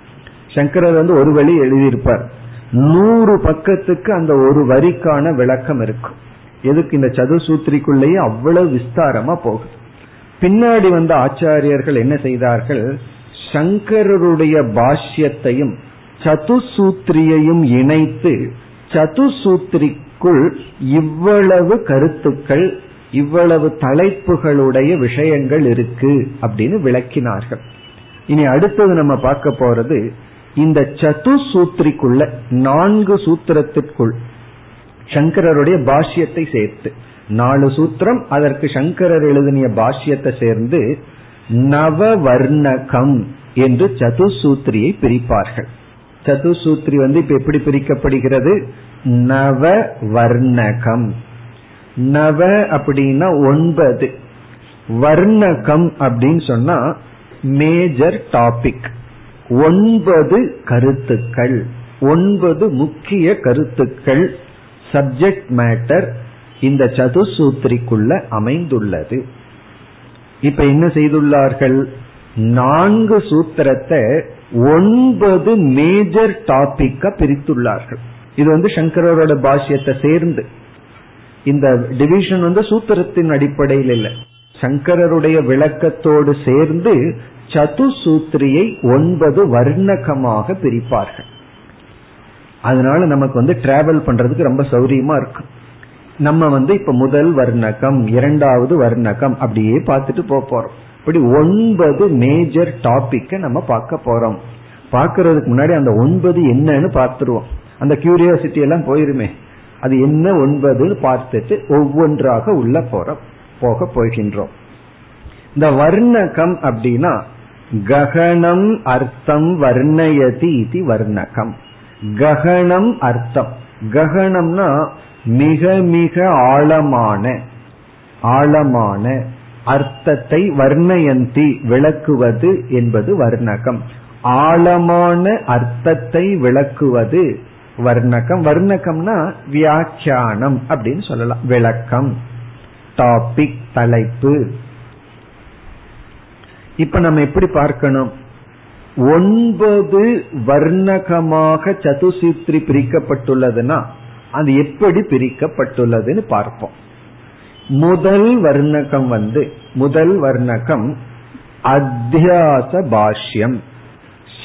சங்கரர் வந்து ஒரு வழி எழுதியிருப்பார். நூறு பக்கத்துக்கு அந்த ஒரு வரிக்கான விளக்கம் இருக்கும். எதுக்கு இந்த சதுசூத்திரிக்குள்ளேயே அவ்வளவு விஸ்தாரமா போகுது. பின்னாடி வந்த ஆச்சாரியர்கள் என்ன செய்தார்கள்? சங்கரருடைய பாஷ்யத்தையும் சதுசூத்திரியையும் இணைத்து சதுசூத்திரிக்குள் இவ்வளவு கருத்துக்கள் இவ்வளவு தலைப்புகளுடைய விஷயங்கள் இருக்கு அப்படின்னு விளக்கினார்கள். இனி அடுத்தது நம்ம பார்க்க போறது இந்த சதுசூத்திரிக்குள்ள நான்கு சூத்திரத்திற்குள் சங்கரருடைய பாஷ்யத்தை சேர்த்து நாலு சூத்திரம் அதற்கு சங்கரர் எழுதிய பாஷ்யத்தை சேர்ந்து நவவர்ணகம் என்று சதுசூத்திரியை பிரிப்பார்கள். சதுசூத்ரி வந்து இப்ப எப்படி பிரிக்கப்படுகிறது? நவ வர்ணகம் நவ அப்படின்னா ஒன்பது. வர்ணகம் அப்படின்னு சொன்னா மேஜர் டாபிக் ஒன்பது கருத்துக்கள் ஒன்பது முக்கிய கருத்துக்கள் சப்ஜெக்ட் மேட்டர் இந்த சதுசூத்திரிக்குள்ள அமைந்துள்ளது. இப்ப என்ன செய்துள்ளார்கள்? நான்கு சூத்திரத்தை ஒன்பது மேஜர் டாபிக்க பிரித்துள்ளார்கள். இது வந்து சங்கரோட பாஷ்யத்தை சேர்ந்து. இந்த டிவிஷன் வந்து சூத்திரத்தின் அடிப்படையில் இல்லை. சங்கரருடைய விளக்கத்தோடு சேர்ந்து சதுசூத்திரியை ஒன்பது வர்ணகமாக பிரிப்பார்கள். அதனால நமக்கு வந்து டிராவல் பண்றதுக்கு ரொம்ப சௌரியமா இருக்கும் நம்ம வந்து இப்ப முதல் வர்ணகம் இரண்டாவது வர்ணகம் அப்படியே பார்த்துட்டு போறோம். இப்படி ஒன்பது மேஜர் டாபிக்க நம்ம பார்க்க போறோம். பார்க்கறதுக்கு முன்னாடி அந்த ஒன்பது என்னன்னு பார்த்துருவோம். அந்த கியூரியாசிட்டி எல்லாம் போயிருமே. அது என்ன ஒன்பதுன்னு பார்த்துட்டு ஒவ்வொன்றாக உள்ள போறோம். போக போகின்றோம் இந்த வர்ணகம் அப்படின்னா ககனம் அர்த்தம் வர்ணயதி இது வர்ணகம். ககனம் அர்த்தம். ககனம்னா மிக மிக ஆழமான ஆழமான அர்த்தத்தை வர்ணயந்தி விளக்குவது என்பது வர்ணகம். ஆழமான அர்த்தத்தை விளக்குவது வர்ணகம். வர்ணகம்னா வியாக்கியானம் அப்படின்னு சொல்லலாம். விளக்கம். டாபிக் தலைப்பு. இப்ப நம்ம எப்படி பார்க்கணும்? ஒன்பது வர்ணகமாக சதுசூத்ரி பிரிக்கப்பட்டுள்ளதுன்னா அது எப்படி பிரிக்கப்பட்டுள்ளதுன்னு பார்ப்போம். முதல் வர்ணகம் வந்து முதல் வர்ணகம் அத்தியாச பாஷ்யம்.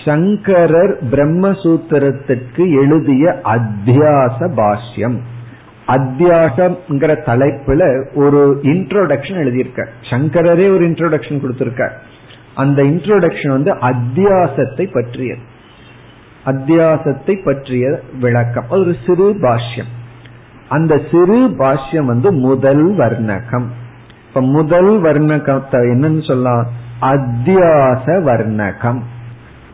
சங்கரர் பிரம்மசூத்திரத்திற்கு எழுதிய அத்தியாச பாஷ்யம். அத்தியாசம்ங்கிற தலைப்புல ஒரு இன்ட்ரோடக்ஷன் எழுதியிருக்க. சங்கரரே ஒரு இன்ட்ரோடக்ஷன் கொடுத்திருக்க அந்த இன்ட்ரோடக்ஷன் வந்து அத்தியாசத்தை பற்றியது. அத்தியாசத்தை பற்றிய விளக்கம். ஒரு சிறு பாஷ்யம். அந்த சிறு பாஷ்யம் வந்து முதல் வர்ணகம். இப்ப முதல் வர்ணகத்தை என்னன்னு சொல்லலாம்? அத்தியாச வர்ணகம்.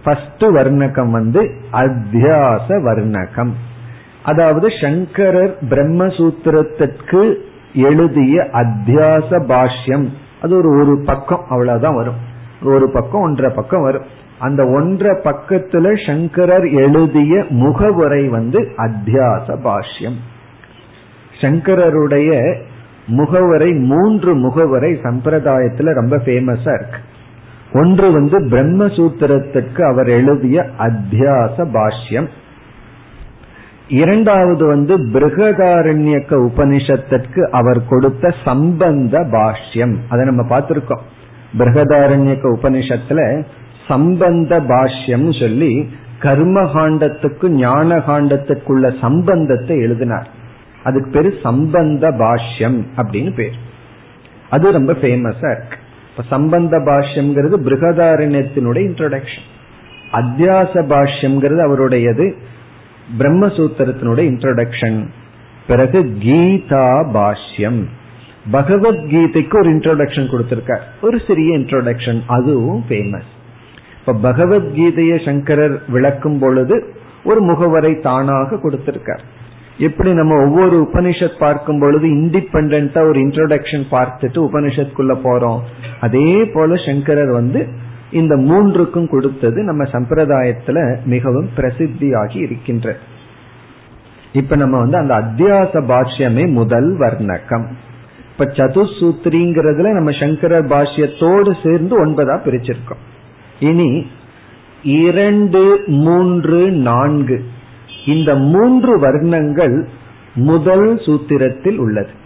ஃபர்ஸ்ட் வர்ணகம் வந்து அத்தியாச வர்ணகம். அதாவது சங்கரர் பிரம்மசூத்திரத்திற்கு எழுதிய அத்தியாச பாஷ்யம். அது ஒரு ஒரு பக்கம் அவ்வளவுதான் வரும். ஒரு பக்கம் ஒன்றரை பக்கம் வரும். அந்த ஒன்றரை பக்கத்துல சங்கரர் எழுதிய முகவுரை வந்து அத்தியாச பாஷ்யம். சங்கரருடைய முகவரை மூன்று முகவரை சம்பிரதாயத்துல ரொம்ப ஃபேமஸா இருக்கு. ஒன்று வந்து பிரம்மசூத்திரத்துக்கு அவர் எழுதிய அத்தியாச பாஷ்யம். இரண்டாவது வந்து பிருகதாரண்யக்க உபனிஷத்திற்கு அவர் கொடுத்த சம்பந்த பாஷ்யம். அதை நம்ம பார்த்திருக்கோம். பிருகதாரண்யக்க உபனிஷத்துல சம்பந்த பாஷ்யம் சொல்லி கர்மகாண்டத்துக்கு ஞான காண்டத்துக்குள்ள சம்பந்தத்தை எழுதினார். அதுக்கு பேரு சம்பந்த பாஷ்யம் அப்படின்னு பேர். அது ரொம்ப ஃபேமஸா இருக்கு. இப்ப சம்பந்த பாஷ்யம்ங்கிறது பிருகதாரண்யத்தினுடைய இன்ட்ரோடக்ஷன் அத்தியாச பாஷ்யம்ங்கிறது அவருடையது. பிரம்மசூத்திரத்தினுடைய இன்ட்ரோடக்ஷன் பிறகு கீதா பாஷ்யம். பகவத்கீதைக்கு ஒரு இன்ட்ரோடக்ஷன் கொடுத்திருக்கார். ஒரு சிறிய இன்ட்ரோடக்ஷன் அதுவும் ஃபேமஸ் இப்ப பகவத்கீதையை சங்கரர் விளக்கும் பொழுது ஒரு முகவரை தானாக கொடுத்திருக்கார். எப்படி நம்ம ஒவ்வொரு உபனிஷத் பார்க்கும் பொழுது இண்டிபெண்டா ஒரு இன்ட்ரோடக்ஷன் பார்த்துட்டு உபனிஷத்துக்குள்ள போறோம். அதே போல சங்கரர் வந்து இந்த மூன்றுக்கும் கொடுத்தது நம்ம சம்பிரதாயத்துல மிகவும் பிரசித்தியாகி இருக்கின்ற. இப்ப நம்ம வந்து அந்த அத்தியாச பாஷ்யமே முதல் வர்ணகம். இப்ப சதுசூத்ரிங்கிறதுல நம்ம சங்கரர் பாஷ்யத்தோடு சேர்ந்து ஒன்பதா பிரிச்சிருக்கோம். இனி இரண்டு மூன்று நான்கு. இந்த மூன்று வர்ணங்கள் முதல் சூத்திரத்தில் உள்ளது.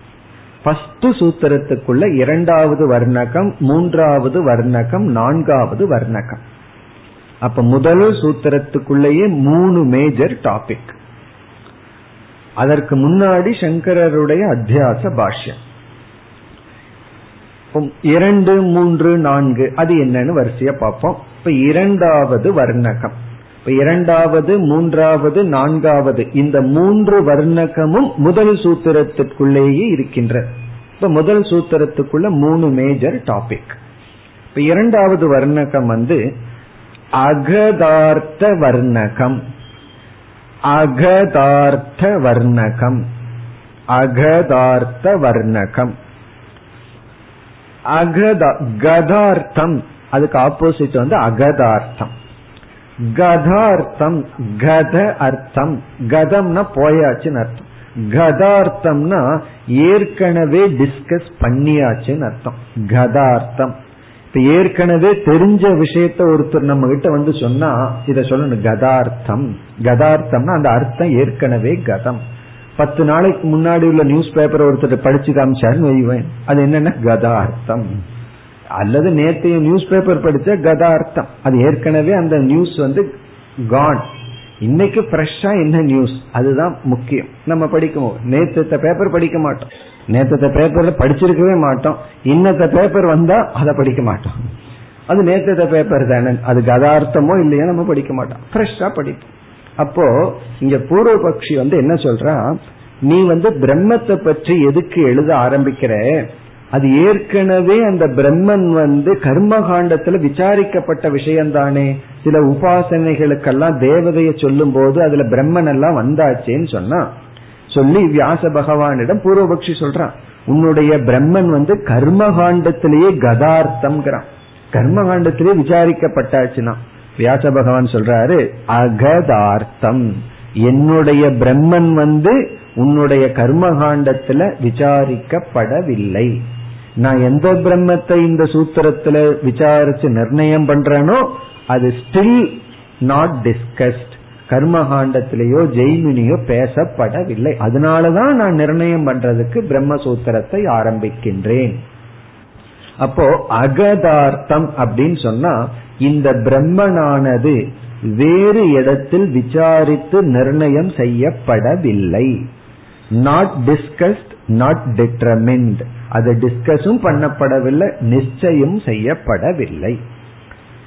ஃபஸ்ட் சூத்திரத்துக்குள்ள இரண்டாவது வர்ணகம் மூன்றாவது வர்ணகம் நான்காவது வர்ணகம். அப்ப முதல் சூத்திரத்துக்குள்ளேயே மூணு மேஜர் டாபிக் அதற்கு முன்னாடி சங்கரருடைய அத்தியாச பாஷ்யம். இரண்டு மூன்று நான்கு அது என்னன்னு வரிசையா பார்ப்போம். இப்ப இரண்டாவது வர்ணகம். இப்ப இரண்டாவது மூன்றாவது நான்காவது இந்த மூன்று வர்ணகமும் முதல் சூத்திரத்திற்குள்ளேயே இருக்கின்ற. இப்ப முதல் சூத்திரத்துக்குள்ள மூணு மேஜர் டாபிக் இப்ப இரண்டாவது வர்ணகம் வந்து அகதார்த்த வர்ணகம். அகதார்த்த வர்ணகம். அகதார்த்த வர்ணகம். அகதா கதார்த்தம். அதுக்கு ஆப்போசிட் வந்து அகதார்த்தம். கதார்த்தம் கத அர்த்தம். கதம்னா போயாச்சுன்னு அர்த்தம். கதார்த்தம்னா ஏற்கனவே டிஸ்கஸ் பண்ணியாச்சுன்னு அர்த்தம். கதார்த்தம். இப்ப ஏற்கனவே தெரிஞ்ச விஷயத்த ஒருத்தர் நம்ம கிட்ட வந்து சொன்னா இத சொல்லணும் கதார்த்தம். கதார்த்தம்னா அந்த அர்த்தம் ஏற்கனவே கதம். பத்து நாளைக்கு முன்னாடி உள்ள நியூஸ் பேப்பர் ஒருத்தர் படிச்சு காமிச்சாருன்னு வைவேன் அது என்னன்னா கதார்த்தம். அல்லது நேற்றைய நியூஸ் பேப்பர் படிச்ச கதார்த்தம். அது ஏற்கனவே அந்த நியூஸ் வந்து கான் இன்னைக்கு ஃப்ரெஷ்ஷா என்ன நியூஸ் அதுதான் முக்கியம். நம்ம படிக்கும் நேற்று பேப்பர் படிக்க மாட்டோம். நேற்று பேப்பர்ல படிச்சிருக்கவே மாட்டோம். இன்னத்த பேப்பர் வந்தா அதை படிக்க மாட்டோம். அது நேற்று பேப்பர் தானே. அது கதார்த்தமோ இல்லையோ நம்ம படிக்க மாட்டோம். ஃப்ரெஷ்ஷா படிப்போம். அப்போ இங்க பூர்வபக்ஷி வந்து என்ன சொல்றா? நீ வந்து பிரம்மத்தை பற்றி எதுக்கு எழுத ஆரம்பிக்கிற? அது ஏற்கனவே அந்த பிரம்மன் வந்து கர்மகாண்டத்துல விசாரிக்கப்பட்ட விஷயம்தானே. சில உபாசனைகளுக்கெல்லாம் தேவதைய சொல்லும் போது அதுல பிரம்மன் எல்லாம் வந்தாச்சேன்னு சொன்னா சொல்லி வியாச பகவானிடம் பூர்வபக்ஷி சொல்றான். உன்னுடைய பிரம்மன் வந்து கர்மகாண்டத்திலேயே கதார்த்தம்ங்கிறான். கர்மகாண்டத்திலேயே விசாரிக்கப்பட்டாச்சுன்னா வியாச பகவான் சொல்றாரு அகதார்த்தம். என்னுடைய பிரம்மன் வந்து உன்னுடைய கர்மகாண்டத்துல விசாரிக்கப்படவில்லை. நான் எந்த பிரம்மத்தை இந்த சூத்திரத்துல விசாரிச்சு நிர்ணயம் பண்றேனோ அது ஸ்டில் நாட் டிஸ்கஸ்ட் கர்மகாண்டத்திலேயோ ஜெய்மினியோ பேசப்படவில்லை. அதனாலதான் நான் நிர்ணயம் பண்றதுக்கு பிரம்மசூத்திரத்தை ஆரம்பிக்கின்றேன். அப்போ அகதார்த்தம் அப்படின்னு சொன்னா இந்த பிரம்மனானது வேறு இடத்தில் விசாரித்து நிர்ணயம் செய்யப்படவில்லை. நாட் டிஸ்கஸ்ட் நாட் டிட்டர்மின்ட் அது டிஸ்கஸும் பண்ணப்படவில்லை நிச்சயம் செய்யப்படவில்லை.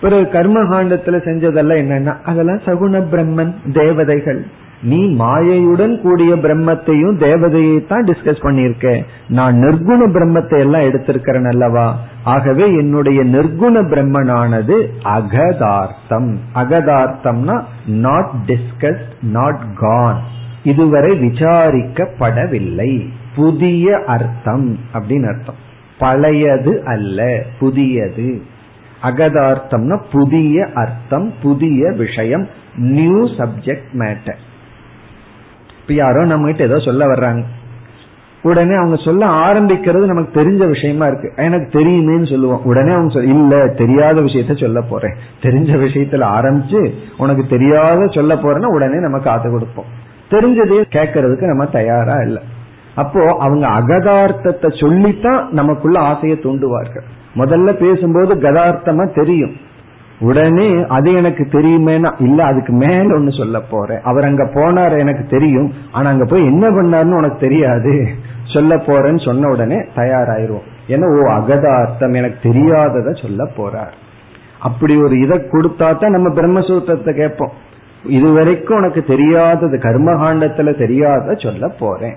பிறகு கர்மகாண்டத்துல செஞ்சதெல்லாம் என்னன்னா அதெல்லாம் சகுண பிரம்மன் தேவதைகள். நீ மாயையுடன் கூடிய பிரம்மத்தையும் தேவதையை தான் டிஸ்கஸ் பண்ணியிருக்க. நான் நிர்குண பிரம்மத்தை எல்லாம் எடுத்திருக்கிறேன் அல்லவா? ஆகவே என்னுடைய நிர்குண பிரம்மனானது அகதார்த்தம். அகதார்த்தம்னா நாட் டிஸ்கஸ் நாட் கான் இதுவரை விசாரிக்கப்படவில்லை. புதிய அர்த்தம் அப்படின்னு அர்த்தம். பழையது அல்ல புதியது. அகதார்த்தம்னா புதிய அர்த்தம் புதிய விஷயம் நியூ சப்ஜெக்ட் மேட்டர் இப்ப யாரோ நம்ம கிட்ட ஏதோ சொல்ல வர்றாங்க. உடனே அவங்க சொல்ல ஆரம்பிக்கிறது நமக்கு தெரிஞ்ச விஷயமா இருக்கு. எனக்கு தெரியுமேன்னு சொல்லுவோம். உடனே அவங்க சொல்ல இல்ல தெரியாத விஷயத்த சொல்ல போறேன். தெரிஞ்ச விஷயத்துல ஆரம்பிச்சு உனக்கு தெரியாத சொல்ல போறேன்னா உடனே நம்ம காத்து கொடுப்போம். தெரிஞ்சதையும் கேட்கறதுக்கு நம்ம தயாரா இல்லை. அப்போ அவங்க அகதார்த்தத்தை சொல்லித்தான் நமக்குள்ள ஆசையை தூண்டுவார்கள். முதல்ல பேசும்போது கதார்த்தமா தெரியும். உடனே அது எனக்கு தெரியுமேனா? இல்ல அதுக்கு மேல ஒன்னு சொல்ல போறேன். அவர் அங்க போனார் எனக்கு தெரியும். ஆனா அங்க போய் என்ன பண்ணாருன்னு உனக்கு தெரியாது. சொல்ல போறேன்னு சொன்ன உடனே தயாராயிருவோம். ஏன்னா ஓ அகதார்த்தம் எனக்கு தெரியாதத சொல்ல போறார். அப்படி ஒரு இதை கொடுத்தா தான் நம்ம பிரம்மசூத்திரத்தை கேட்போம். இதுவரைக்கும் உனக்கு தெரியாதது கர்மகாண்டத்துல தெரியாத சொல்ல போறேன்.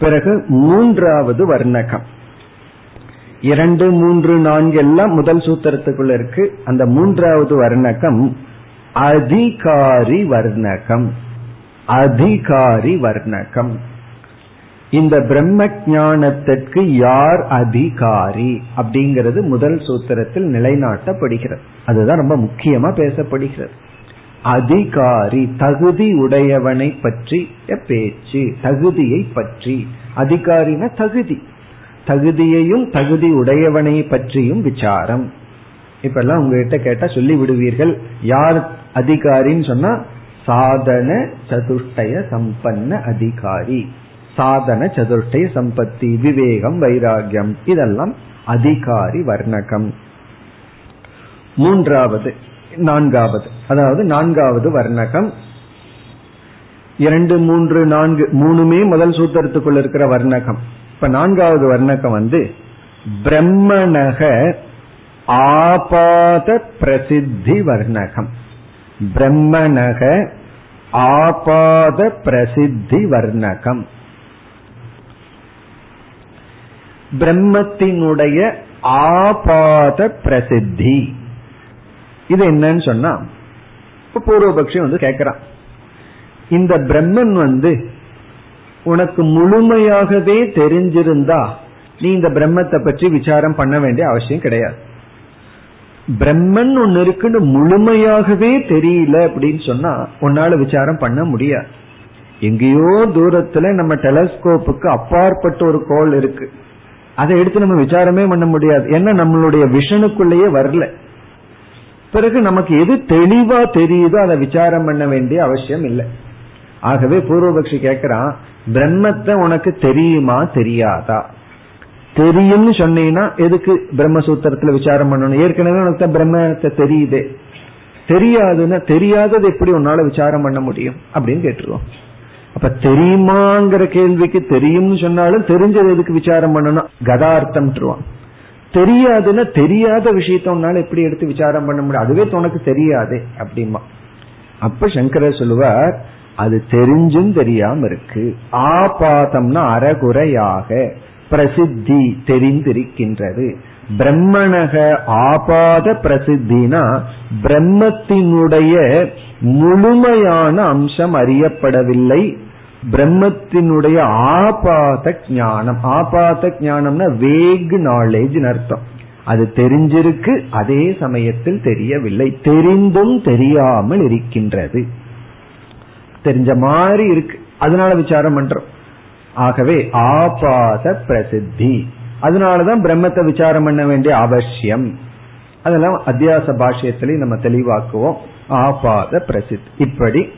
பிறகு மூன்றாவது வர்ணகம். இரண்டு மூன்று நான்கு எல்லாம் முதல் சூத்திரத்துக்குள்ள இருக்கு. அந்த மூன்றாவது வர்ணகம் அதிகாரி வர்ணகம். அதிகாரி வர்ணகம். இந்த பிரம்ம ஞானத்திற்கு யார் அதிகாரி அப்படிங்கிறது முதல் சூத்திரத்தில் நிலைநாட்டப்படுகிறது. அதுதான் ரொம்ப முக்கியமா பேசப்படுகிறது. அதிகாரி தகுதி உடையவனை பற்றி பேச்சு தகுதியை பற்றி. அதிகாரின தகுதி. தகுதியையும் தகுதி உடையவனை பற்றியும் விசாரம். இப்பெல்லாம் உங்ககிட்ட கேட்டா சொல்லி விடுவீர்கள் யார் அதிகாரின்னு சொன்னா சாதன சதுஷ்டய சம்பன்ன அதிகாரி. சாதன சதுர்டய சம்பத்தி விவேகம் வைராகியம். இதெல்லாம் அதிகாரி வர்ணகம். மூன்றாவது நான்காவது. அதாவது நான்காவது வர்ணகம். இரண்டு மூன்று நான்கு மூணுமே முதல் சூத்திரத்துக்குள்ள இருக்கிற வர்ணகம். இப்ப நான்காவது வர்ணகம் வந்து பிரம்மணக ஆபாத பிரசித்தி வர்ணகம். பிரம்மணக ஆபாத பிரசித்தி வர்ணகம். பிரம்மத்தினுடைய ஆபாத பிரசித்தி. இது என்னன்னு சொன்னா இப்ப பூர்வபக்ஷி வந்து கேக்குறான். இந்த பிரம்மன் வந்து உனக்கு முழுமையாகவே தெரிஞ்சிருந்தா நீ இந்த பிரம்மத்தை பற்றி விசாரம் பண்ண வேண்டிய அவசியம் கிடையாது. பிரம்மன் ஒன்னு இருக்குன்னு முழுமையாகவே தெரியல அப்படின்னு சொன்னா உன்னால விசாரம் பண்ண முடியாது. எங்கேயோ தூரத்துல நம்ம டெலஸ்கோப்புக்கு அப்பாற்பட்ட ஒரு கோள் இருக்கு. அதை எடுத்து நம்ம விசாரமே பண்ண முடியாது. ஏன்னா நம்மளுடைய விஷனுக்குள்ளேயே வரல. பிறகு நமக்கு எது தெளிவா தெரியுதோ அதை விசாரம் பண்ண வேண்டிய அவசியம் இல்லை. ஆகவே பூர்வபக்ஷி கேட்கிறான் பிரம்மத்தை உனக்கு தெரியுமா தெரியாதா? தெரியும்னு சொன்னீங்கன்னா எதுக்கு பிரம்மசூத்திரத்துல விசாரம் பண்ணணும்? ஏற்கனவே உனக்கு தான் பிரம்மத்தை தெரியுதே. தெரியாதுன்னா தெரியாதது எப்படி உன்னால விசாரம் பண்ண முடியும்? அப்படின்னு கேட்டுருவோம். அப்ப தெரியுமாங்கிற கேள்விக்கு தெரியும்னு சொன்னாலும் தெரிஞ்சது எதுக்கு விசாரம் பண்ணணும்? கதார்த்தம் தெரியாதுன்னா தெரியாத விஷயத்த உன்னால எப்படி எடுத்து விசாரம் பண்ண முடியும்? அதுவே உனக்கு தெரியாதே அப்படிமா. அப்ப சங்கரர் சொல்லுவார் அது தெரிஞ்சும் தெரியாம இருக்கு. ஆபாதம்னா அறகுறையாக பிரசித்தி தெரிந்திருக்கின்றது. பிரம்மணக ஆபாத பிரசித்தினா பிரம்மத்தினுடைய முழுமையான அம்சம் அறியப்படவில்லை. பிரம்மத்தினுடைய ஆபாத ஞானம். ஆபாத ஞானம்னா வேக் நாலேஜ் அர்த்தம். அது தெரிஞ்சிருக்கு அதே சமயத்தில் தெரியவில்லை. தெரிந்தும் தெரியாமல் இருக்கின்றது. தெரிஞ்ச மாதிரி இருக்கு. அதனால விசாரம் பண்றோம். ஆகவே ஆபாத பிரசித்தி. அதனாலதான் பிரம்மத்தை விசாரம் பண்ண வேண்டிய அவசியம். அதெல்லாம் அத்தியாச பாஷ்யத்திலையும் நம்ம தெளிவாக்குவோம். ஆபாத பிரசித்தி. இப்படி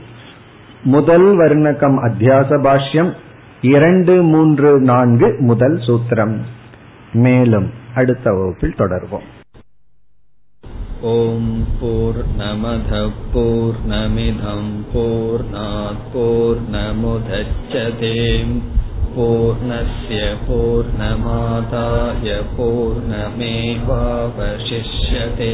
முதல் வர்ணகம் அத்தியாச பாஷ்யம் இரண்டு மூன்று நான்கு முதல் சூத்திரம் மேலும் அடுத்த வகுப்பில் தொடர்வோம் ॐ पूर्णमधः पूर्णमिधं पूर्णात् पूर्णमुदच्छते पूर्णस्य पूर्णमादाय पूर्णमेवावशिष्यते